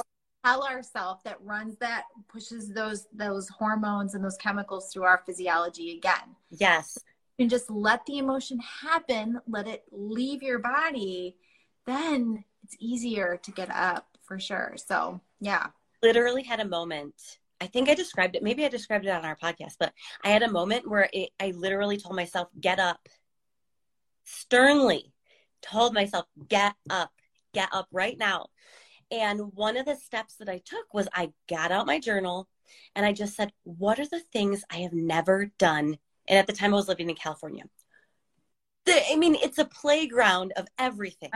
[SPEAKER 2] tell ourselves that runs that pushes those those hormones and those chemicals through our physiology again
[SPEAKER 1] yes
[SPEAKER 2] and just let the emotion happen let it leave your body then it's easier to get up for sure so yeah
[SPEAKER 1] literally had a moment i think i described it maybe i described it on our podcast but i had a moment where it, i literally told myself get up sternly told myself get up get up right now and one of the steps that I took was I got out my journal and I just said, What are the things I have never done? And at the time I was living in California. The, I mean, it's a playground of everything.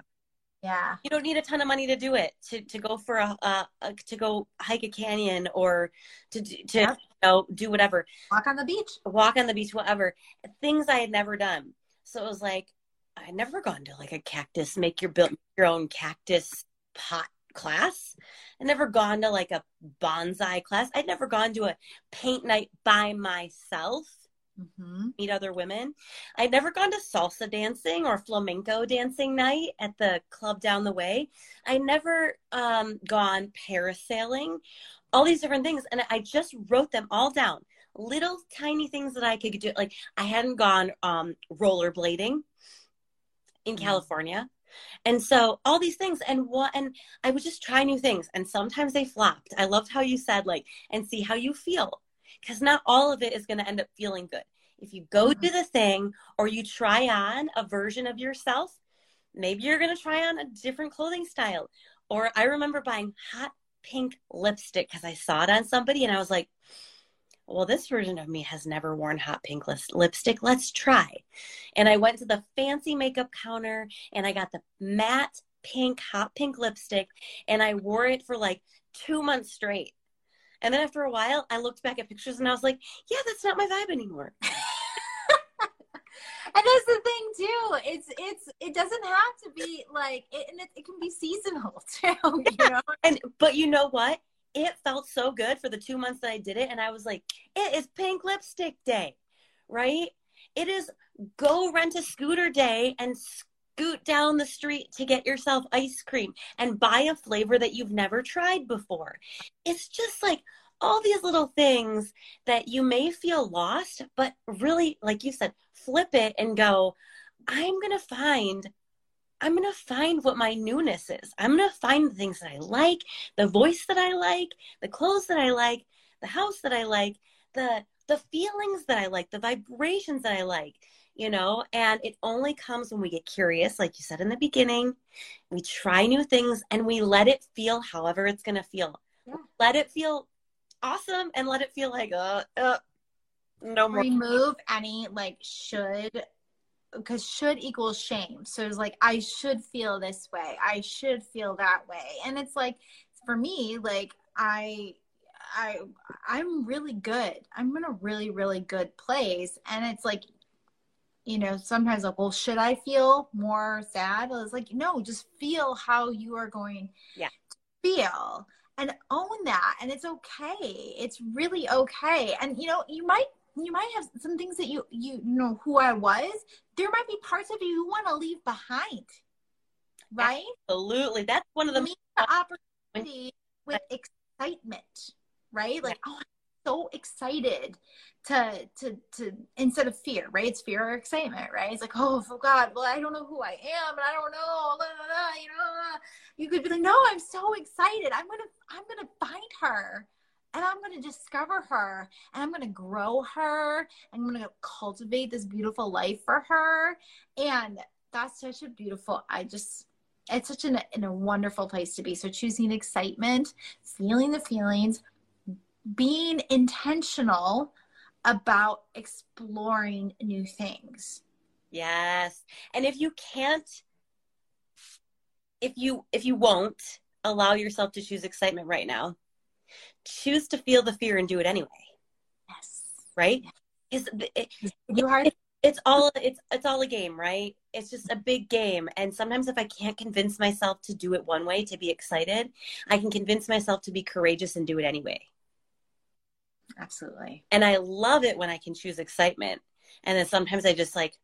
[SPEAKER 2] Yeah.
[SPEAKER 1] You don't need a ton of money to do it, to, to go for a, a, a to go hike a canyon or to, to yeah. you know, do whatever.
[SPEAKER 2] Walk on the beach.
[SPEAKER 1] Walk on the beach, whatever. Things I had never done. So it was like, I would never gone to like a cactus, make your build your own cactus pot class. I'd never gone to like a bonsai class. I'd never gone to a paint night by myself. Mm-hmm. meet other women. I'd never gone to salsa dancing or flamenco dancing night at the club down the way. I'd never um, gone parasailing, all these different things. And I just wrote them all down. Little tiny things that I could do. Like I hadn't gone um, rollerblading in mm-hmm. California. And so all these things and what and I would just try new things and sometimes they flopped. I loved how you said like and see how you feel because not all of it is going to end up feeling good. If you go do the thing or you try on a version of yourself, maybe you're going to try on a different clothing style. Or I remember buying hot pink lipstick because I saw it on somebody and I was like, well, this version of me has never worn hot pink lipstick. Let's try. And I went to the fancy makeup counter and I got the matte pink, hot pink lipstick and I wore it for like two months straight. And then after a while, I looked back at pictures and I was like, yeah, that's not my vibe anymore. and
[SPEAKER 2] that's the thing too. It's it's it doesn't have to be like it, and it, it can be seasonal too. You know.
[SPEAKER 1] and but you know what? It felt so good for the two months that I did it, and I was like, it is pink lipstick day, right? It is go rent a scooter day and scoot down the street to get yourself ice cream and buy a flavor that you've never tried before. It's just like all these little things that you may feel lost, but really, like you said, flip it and go, I'm going to find I'm going to find what my newness is. I'm going to find the things that I like, the voice that I like, the clothes that I like, the house that I like, the the feelings that I like, the vibrations that I like you know and it only comes when we get curious like you said in the beginning. We try new things and we let it feel however it's going to feel. Yeah. let it feel awesome and let it feel like uh, uh no more.
[SPEAKER 2] Remove any like should because should equals shame. So it's like i should feel this way. I should feel that way. And it's like for me like i I I'm really good. I'm in a really really good place. And it's like you know, sometimes like, well, should I feel more sad? I was like, no, just feel how you are going
[SPEAKER 1] yeah.
[SPEAKER 2] to feel and own that. And it's okay. It's really okay. And you know, you might you might have some things that you you know who I was. There might be parts of you you want to leave behind. Right?
[SPEAKER 1] Absolutely. That's one of the,
[SPEAKER 2] the opportunity with excitement, right? Like, oh, so excited to to to instead of fear, right? It's fear or excitement, right? It's like, oh, oh God, well, I don't know who I am, and I don't know, blah, blah, blah, you know. You could be like, no, I'm so excited. I'm gonna I'm gonna find her. And I'm to discover her and I'm to grow her and I'm to cultivate this beautiful life for her. And that's such a beautiful, I just, it's such an, in a wonderful place to be. So choosing excitement, feeling the feelings, being intentional about exploring new things.
[SPEAKER 1] Yes. And if you can't if you if you won't allow yourself to choose excitement right now, choose to feel the fear and do it anyway.
[SPEAKER 2] Yes.
[SPEAKER 1] Right? It, it, it's all it's it's all a game, right? It's just a big game. And sometimes if I can't convince myself to do it one way to be excited, I can convince myself to be courageous and do it anyway.
[SPEAKER 2] Absolutely.
[SPEAKER 1] And I love it when I can choose excitement. And then sometimes I just like,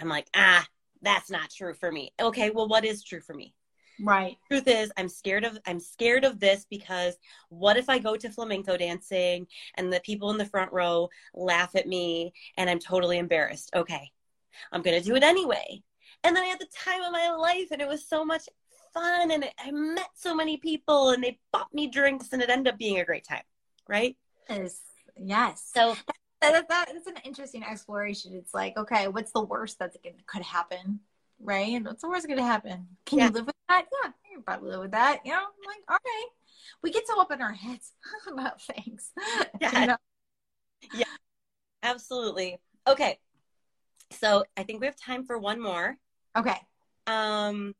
[SPEAKER 1] I'm like, ah, that's not true for me. Okay, well, what is true for me?
[SPEAKER 2] Right.
[SPEAKER 1] Truth is, I'm scared of I'm scared of this because what if I go to flamenco dancing and the people in the front row laugh at me and I'm totally embarrassed? Okay, I'm gonna do it anyway. And then I had the time of my life and it was so much fun and I met so many people and they bought me drinks and it ended up being a great time, right?
[SPEAKER 2] Yes. Yes.
[SPEAKER 1] So
[SPEAKER 2] that, that, that's an interesting exploration. It's like, okay, what's the worst that could happen? Right? And what's the worst going to happen? Can yeah. you live with that? Yeah, you can probably live with that. You know, I'm like, okay. We get so up in our heads about things.
[SPEAKER 1] Yeah. You know? Yeah. Absolutely. Okay. So I think we have time for one more.
[SPEAKER 2] Okay.
[SPEAKER 1] Um,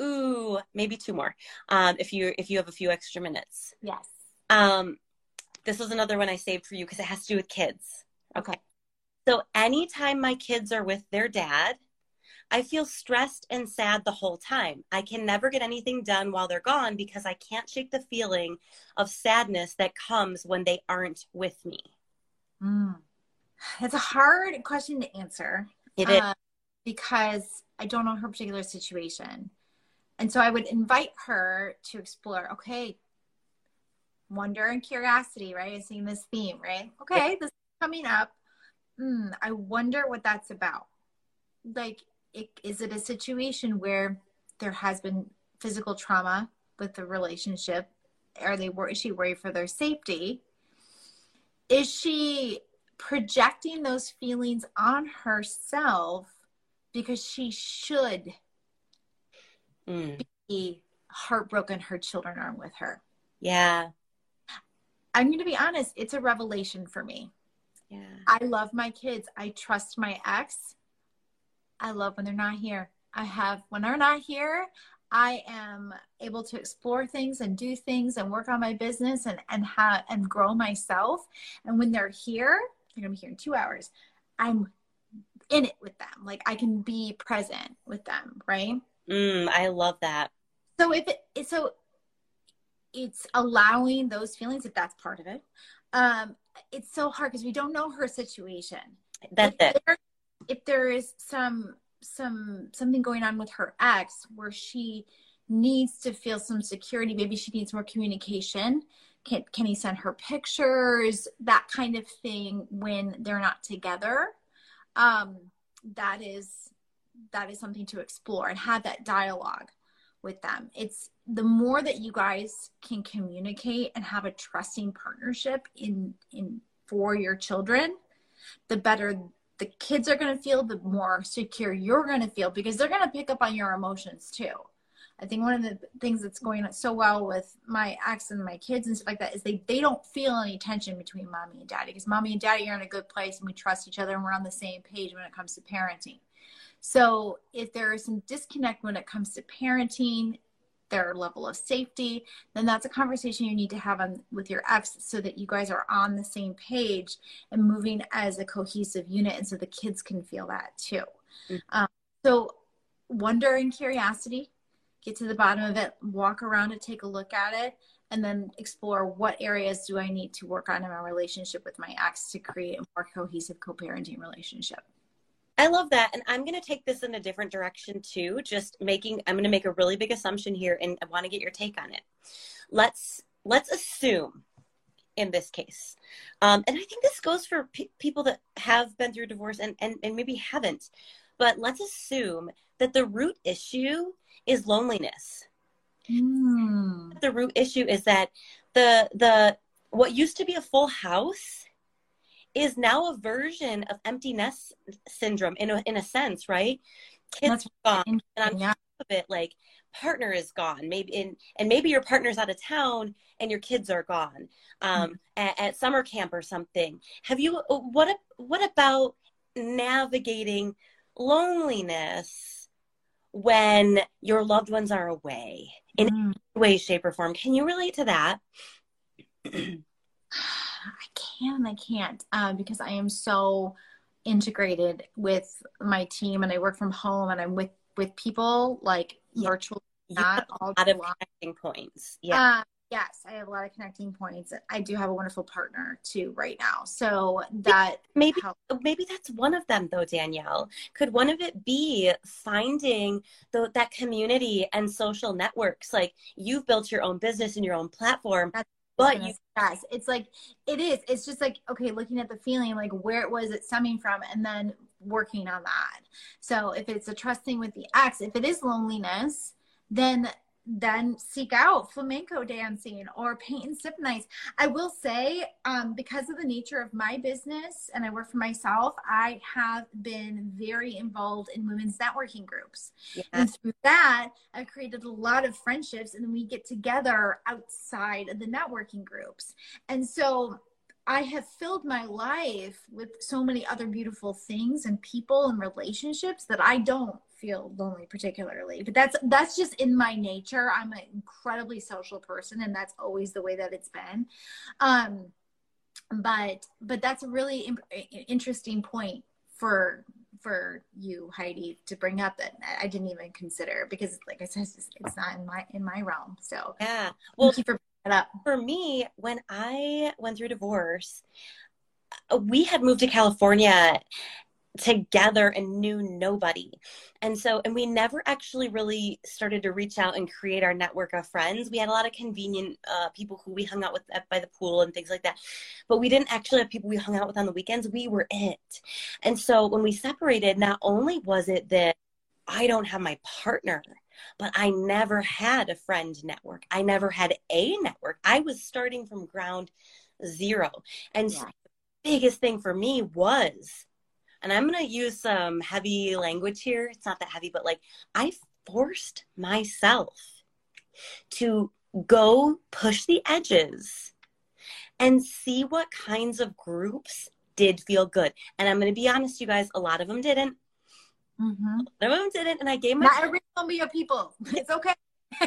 [SPEAKER 1] ooh, maybe two more. Um, if you if you have a few extra minutes.
[SPEAKER 2] Yes.
[SPEAKER 1] Um, this was another one I saved for you because it has to do with kids.
[SPEAKER 2] Okay.
[SPEAKER 1] So anytime my kids are with their dad, I feel stressed and sad the whole time. I can never get anything done while they're gone because I can't shake the feeling of sadness that comes when they aren't with me.
[SPEAKER 2] Mm. It's a hard question to answer.
[SPEAKER 1] It is.
[SPEAKER 2] uh, because I don't know her particular situation. And so I would invite her to explore, okay, wonder and curiosity, right? Seen this theme, right? Okay, this is coming up. Hmm, I wonder what that's about. Like, it, is it a situation where there has been physical trauma with the relationship? Are they worried? Is she worried for their safety? Is she projecting those feelings on herself because she should
[SPEAKER 1] Mm.
[SPEAKER 2] be heartbroken her children aren't with her?
[SPEAKER 1] Yeah.
[SPEAKER 2] I'm going to be honest, it's a revelation for me.
[SPEAKER 1] Yeah.
[SPEAKER 2] I love my kids. I trust my ex. I love when they're not here. I have, when they're not here, I am able to explore things and do things and work on my business and, and have, and grow myself. And when they're here, they're going to be here in two hours. I'm in it with them. Like I can be present with them. Right.
[SPEAKER 1] Mm, I love that.
[SPEAKER 2] So if it, so it's allowing those feelings, if that's part of it. Um, it's so hard because we don't know her situation.
[SPEAKER 1] That's
[SPEAKER 2] if
[SPEAKER 1] it.
[SPEAKER 2] There, if there is some some something going on with her ex where she needs to feel some security, maybe she needs more communication. Can can he send her pictures? That kind of thing when they're not together. Um, that is that is something to explore and have that dialogue with them. It's the more that you guys can communicate and have a trusting partnership in in for your children, the better the kids are going to feel, the more secure you're going to feel because they're going to pick up on your emotions too. I think one of the things that's going so well with my ex and my kids and stuff like that is they they don't feel any tension between mommy and daddy because mommy and daddy are in a good place and we trust each other and we're on the same page when it comes to parenting. So if there is some disconnect when it comes to parenting, their level of safety, then that's a conversation you need to have on, with your ex so that you guys are on the same page and moving as a cohesive unit and so the kids can feel that too.
[SPEAKER 1] Mm-hmm.
[SPEAKER 2] Um, so wonder and curiosity, get to the bottom of it, walk around and take a look at it, and then explore what areas do I need to work on in my relationship with my ex to create a more cohesive co-parenting relationship.
[SPEAKER 1] I love that. And I'm going to take this in a different direction too. Just making, I'm going to make a really big assumption here and I want to get your take on it. Let's, let's assume in this case. Um, and I think this goes for pe- people that have been through divorce and, and, and maybe haven't, but let's assume that the root issue is loneliness.
[SPEAKER 2] Mm.
[SPEAKER 1] The root issue is that the, the, what used to be a full house is now a version of emptiness syndrome in a, in a sense, right? Kids
[SPEAKER 2] That's
[SPEAKER 1] gone, and on
[SPEAKER 2] yeah.
[SPEAKER 1] top of it, like partner is gone, maybe in, and maybe your partner's out of town and your kids are gone um,
[SPEAKER 2] Mhm.
[SPEAKER 1] at, at summer camp or something. Have you what what about navigating loneliness when your loved ones are away in
[SPEAKER 2] Mm.
[SPEAKER 1] any way, shape, or form? Can you relate to that?
[SPEAKER 2] I can, and I can't, um, because I am so integrated with my team, and I work from home, and I'm with with people like
[SPEAKER 1] Yeah.
[SPEAKER 2] virtually, not all
[SPEAKER 1] a lot of connecting points. Yeah.
[SPEAKER 2] Uh, yes, I have a lot of connecting points. I do have a wonderful partner too right now, so that
[SPEAKER 1] maybe
[SPEAKER 2] helps.
[SPEAKER 1] maybe that's one of them though danielle could one of it be finding the, that community and social networks like you've built your own business and your own platform
[SPEAKER 2] That's
[SPEAKER 1] but you
[SPEAKER 2] yes it's like it is. It's just like okay looking at the feeling like where it was it stemming from and then working on that. So if it's a trusting with the ex if it is loneliness then then seek out flamenco dancing or paint and sip nights. I will say um, because of the nature of my business and i work for myself i have been very involved in women's networking groups.
[SPEAKER 1] Yeah,
[SPEAKER 2] and through that, I've created a lot of friendships, and we get together outside of the networking groups. And so I have filled my life with so many other beautiful things and people and relationships that I don't feel lonely particularly. But that's that's just in my nature. I'm an incredibly social person, and that's always the way that it's been. Um, but but that's a really im- interesting point for for you heidi to bring up that i didn't even consider because like i said it's, just, it's not in my in my realm so
[SPEAKER 1] yeah well
[SPEAKER 2] thank you for bringing that up
[SPEAKER 1] for me when i went through divorce we had moved to California together and knew nobody. And so, and we never actually really started to reach out and create our network of friends. We had a lot of convenient uh, people who we hung out with by the pool and things like that. But we didn't actually have people we hung out with on the weekends. We were it. And so when we separated, not only was it that I don't have my partner, but I never had a friend network. I never had a network. I was starting from ground zero. And yeah. so the biggest thing for me was and I'm going to use some heavy language here. It's not that heavy, but like I forced myself to go push the edges and see what kinds of groups did feel good. And I'm going to be honest, you guys, a lot of them didn't. Mm-hmm. A lot of them didn't. And I gave my.
[SPEAKER 2] Not every one be your people. It's okay.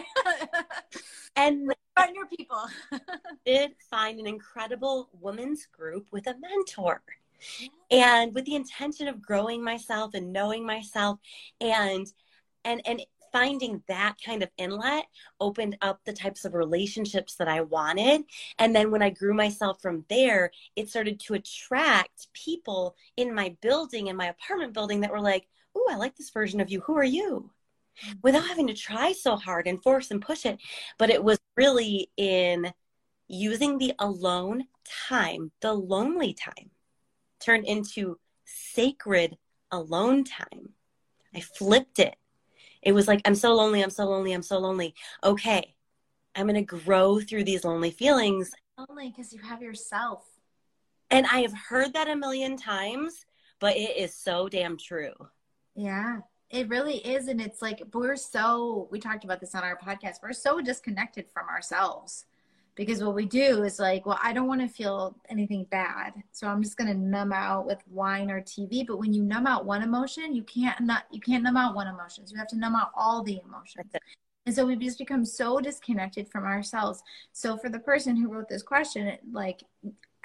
[SPEAKER 1] and
[SPEAKER 2] find your people.
[SPEAKER 1] did find an incredible women's group with a mentor and with the intention of growing myself and knowing myself and and and finding that kind of inlet opened up the types of relationships that I wanted. And then when I grew myself from there, it started to attract people in my building, in my apartment building, that were like, Oh, I like this version of you. Who are you? Mm-hmm. Without having to try so hard and force and push it. But it was really in using the alone time, the lonely time turned into sacred alone time. I flipped it. It was like, I'm so lonely, I'm so lonely, I'm so lonely. Okay, I'm going to grow through these lonely feelings.
[SPEAKER 2] Only because you have yourself.
[SPEAKER 1] And I have heard that a million times, but it is so damn true.
[SPEAKER 2] Yeah, it really is. And it's like, we're so, we talked about this on our podcast, we're so disconnected from ourselves because what we do is like well i don't want to feel anything bad so i'm just going to numb out with wine or tv but when you numb out one emotion you can't not you can't numb out one emotion you have to numb out all the emotions. And so we've just become so disconnected from ourselves. So for the person who wrote this question like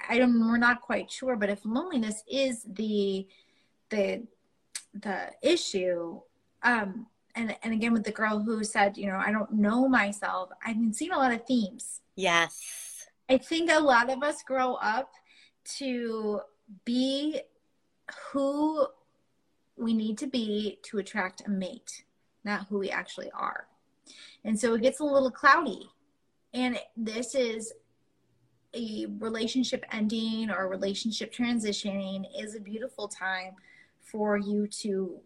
[SPEAKER 2] i don't we're not quite sure but if loneliness is the the the issue um and and again with the girl who said you know i don't know myself i've been seeing a lot of themes
[SPEAKER 1] Yes.
[SPEAKER 2] I think a lot of us grow up to be who we need to be to attract a mate, not who we actually are. And so it gets a little cloudy. And this is a relationship ending or relationship transitioning is a beautiful time for you to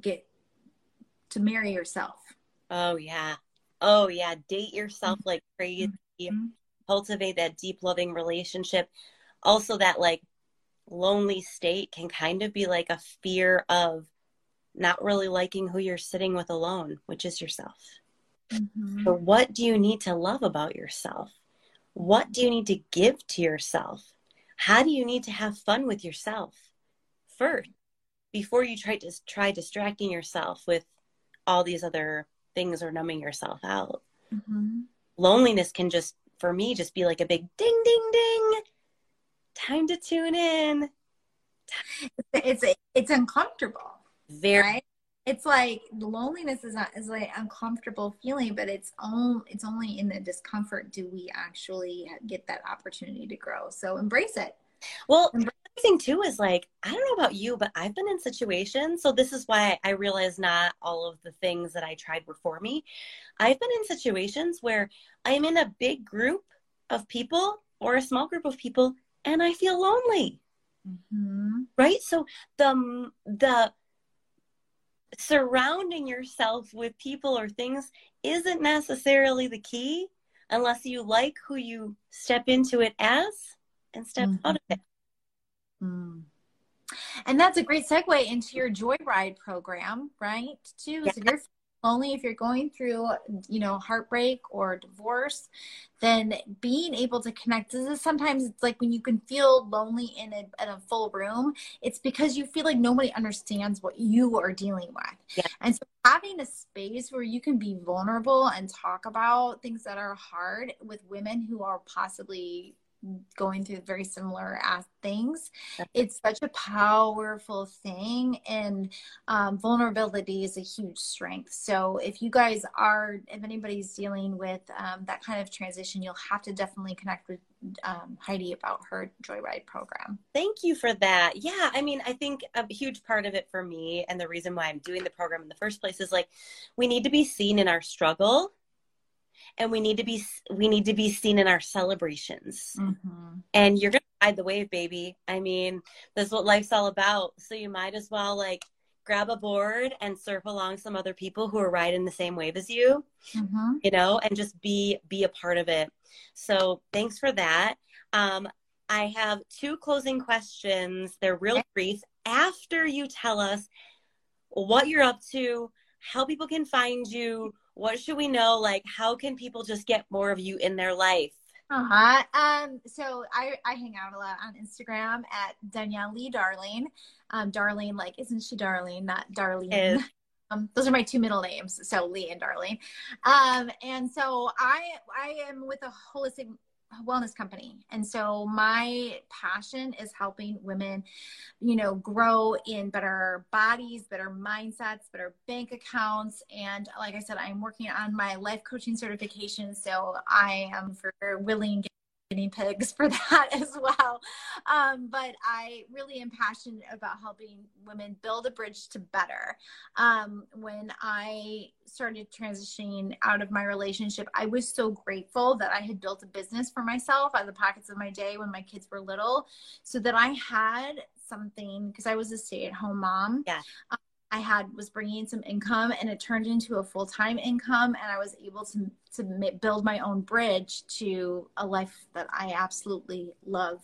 [SPEAKER 2] get to marry yourself.
[SPEAKER 1] Oh yeah. Oh yeah, date yourself like crazy mm-hmm. cultivate that deep loving relationship. Also that like lonely state can kind of be like a fear of not really liking who you're sitting with alone which is yourself. Mm-hmm. so what do you need to love about yourself? What do you need to give to yourself? How do you need to have fun with yourself first before you try to try distracting yourself with all these other things or numbing yourself out? Mm-hmm loneliness can just for me just be like a big ding ding ding. Time to tune in.
[SPEAKER 2] It's it's uncomfortable
[SPEAKER 1] very. right?
[SPEAKER 2] it's like loneliness is not is like uncomfortable feeling but it's only it's only in the discomfort do we actually get that opportunity to grow. So embrace it.
[SPEAKER 1] Well embrace thing too is like i don't know about you but i've been in situations so this is why i realize not all of the things that i tried were for me i've been in situations where i'm in a big group of people or a small group of people and i feel lonely mm-hmm. right so the the surrounding yourself with people or things isn't necessarily the key unless you like who you step into it as and step mm-hmm. out of it
[SPEAKER 2] Mm. And that's a great segue into your Joyride program, right? Too. Yeah. So you're lonely, if you're going through, you know, heartbreak or divorce, then being able to connect. This is sometimes it's like when you can feel lonely in a, in a full room, it's because you feel like nobody understands what you are dealing with. Yeah. And so having a space where you can be vulnerable and talk about things that are hard with women who are possibly going through very similar things. It's such a powerful thing, and um, vulnerability is a huge strength. So, if you guys are, if anybody's dealing with um, that kind of transition, you'll have to definitely connect with um, Heidi about her Joyride program.
[SPEAKER 1] Thank you for that. Yeah, I mean, I think a huge part of it for me, and the reason why I'm doing the program in the first place is like we need to be seen in our struggle and we need to be we need to be seen in our celebrations. Mm-hmm. and you're gonna ride the wave baby. I mean that's what life's all about. So you might as well like grab a board and surf along some other people who are riding the same wave as you mm-hmm. you know and just be be a part of it. So thanks for that. Um, i have two closing questions. They're real brief. After you tell us what you're up to how people can find you what should we know? Like, how can people just get more of you in their life?
[SPEAKER 2] Uh-huh. Um, so I, I hang out a lot on Instagram at Danielle Lee Darling. Um, Darling, like, isn't she Darling? Not Darlene. Um, those are my two middle names, so Lee and Darling. Um, and so I I am with a holistic wellness company. And so my passion is helping women, you know, grow in better bodies, better mindsets, better bank accounts. And like I said, I'm working on my life coaching certification. So I am for willing guinea pigs for that as well. Um, but I really am passionate about helping women build a bridge to better. Um, when I started transitioning out of my relationship, I was so grateful that I had built a business for myself at the pockets of my day when my kids were little, so that I had something because I was a stay at home mom.
[SPEAKER 1] Yeah.
[SPEAKER 2] Um, I had was bringing some income and it turned into a full-time income and I was able to to build my own bridge to a life that I absolutely love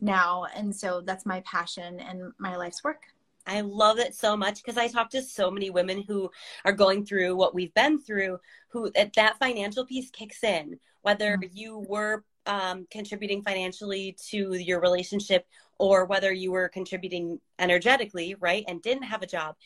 [SPEAKER 2] now and so that's my passion and my life's work.
[SPEAKER 1] I love it so much because I talk to so many women who are going through what we've been through who that, that financial piece kicks in whether mm-hmm. you were um, contributing financially to your relationship or whether you were contributing energetically, right, and didn't have a job.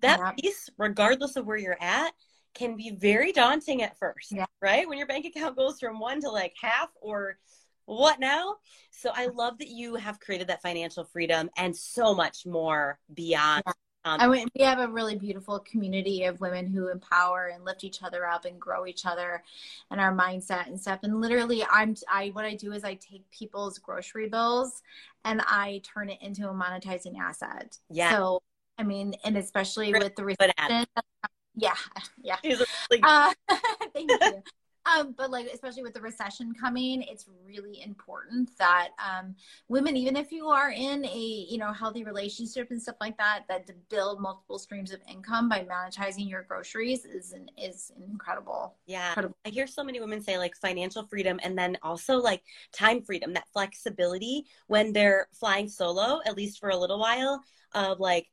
[SPEAKER 1] That yeah. piece, regardless of where you're at, can be very daunting at first, yeah. right? When your bank account goes from one to like half or what now? So I love that you have created that financial freedom and so much more beyond yeah.
[SPEAKER 2] Um, I mean, we have a really beautiful community of women who empower and lift each other up and grow each other and our mindset and stuff. And literally, I'm I what I do is I take people's grocery bills and I turn it into a monetizing asset.
[SPEAKER 1] Yeah.
[SPEAKER 2] So I mean, and especially with the recession. Yeah, yeah. Really- uh, thank you. Um, but like especially with the recession coming, it's really important that um, women, even if you are in a you know healthy relationship and stuff like that, that to build multiple streams of income by monetizing your groceries is an, is incredible.
[SPEAKER 1] Yeah,
[SPEAKER 2] incredible.
[SPEAKER 1] I hear so many women say like financial freedom, and then also like time freedom, that flexibility when they're flying solo, at least for a little while, of like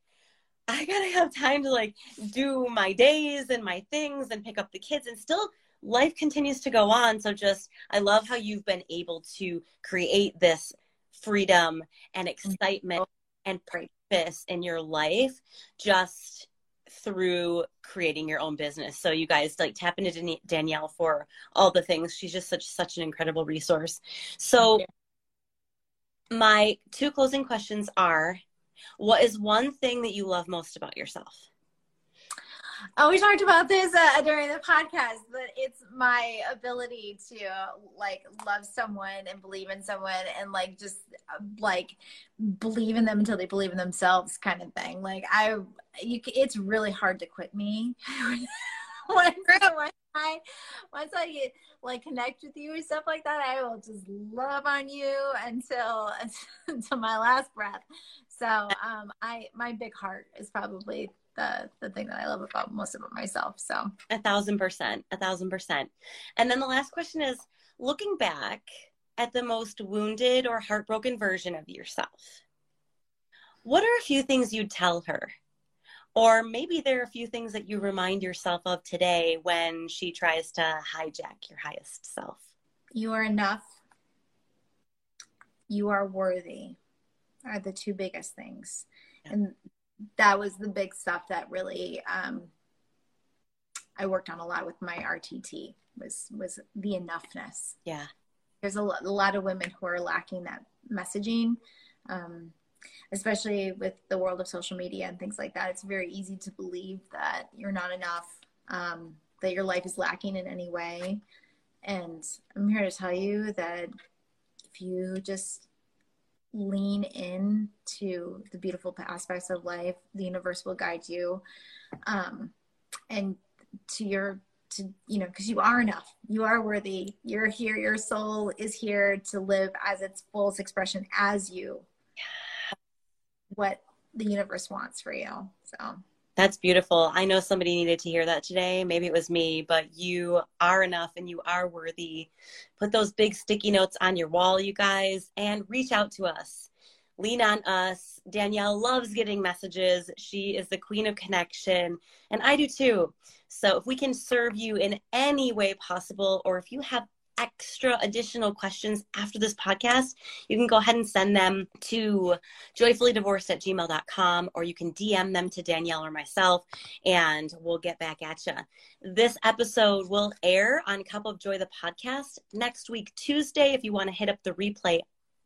[SPEAKER 1] I gotta have time to like do my days and my things and pick up the kids and still life continues to go on. So just, I love how you've been able to create this freedom and excitement and purpose in your life just through creating your own business. So you guys like tap into Danielle for all the things. She's just such such an incredible resource. So my two closing questions are what is one thing that you love most about yourself?
[SPEAKER 2] Oh, we talked about this uh, during the podcast, but it's my ability to like love someone and believe in someone and like just uh, like believe in them until they believe in themselves, kind of thing. Like I, you, it's really hard to quit me. once, once I once I get like connect with you and stuff like that, I will just love on you until until my last breath. So um, I my big heart is probably the the thing that I love about most about myself. So
[SPEAKER 1] a thousand percent, a thousand percent. And then the last question is looking back at the most wounded or heartbroken version of yourself. What are a few things you'd tell her? Or maybe there are a few things that you remind yourself of today when she tries to hijack your highest self.
[SPEAKER 2] You are enough. You are worthy are the two biggest things. Yeah. And that was the big stuff that really um, I worked on a lot with my RTT was was the enoughness.
[SPEAKER 1] Yeah.
[SPEAKER 2] there's a lot, a lot of women who are lacking that messaging. Um, especially with the world of social media and things like that, it's very easy to believe that you're not enough, um, that your life is lacking in any way. And I'm here to tell you that if you just lean in to the beautiful aspects of life, the universe will guide you. Um, and to your to you know because you are enough. You are worthy. You're here. Your soul is here to live as its fullest expression as you. What the universe wants for you. So
[SPEAKER 1] that's beautiful. I know somebody needed to hear that today. Maybe it was me, but you are enough and you are worthy. Put those big sticky notes on your wall, you guys, and reach out to us. Lean on us. Danielle loves getting messages. She is the queen of connection, and I do too. So if we can serve you in any way possible, or if you have extra additional questions after this podcast, you can go ahead and send them to joyfullydivorced at gmail.com or you can DM them to Danielle or myself and we'll get back at you. This episode will air on Cup of Joy, the podcast, next week, Tuesday, if you want to hit up the replay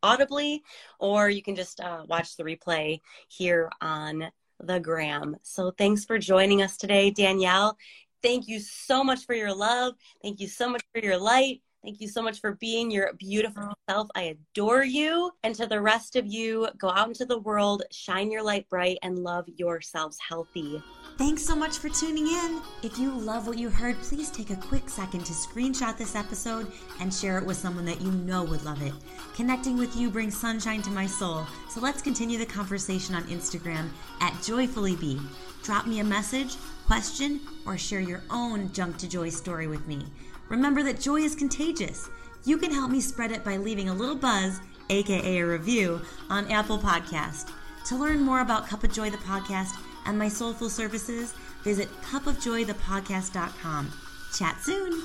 [SPEAKER 1] audibly, or you can just uh, watch the replay here on the gram. So thanks for joining us today, Danielle. Thank you so much for your love. Thank you so much for your light. Thank you so much for being your beautiful self. I adore you. And to the rest of you, go out into the world, shine your light bright, and love yourselves healthy.
[SPEAKER 3] Thanks so much for tuning in. If you love what you heard, please take a quick second to screenshot this episode and share it with someone that you know would love it. Connecting with you brings sunshine to my soul. So let's continue the conversation on Instagram at JoyfullyBe. Drop me a message, question, or share your own junk to joy story with me. Remember that joy is contagious. You can help me spread it by leaving a little buzz, aka a review, on Apple Podcast. To learn more about Cup of Joy the podcast and my soulful services, visit cupofjoythepodcast.com. Chat soon.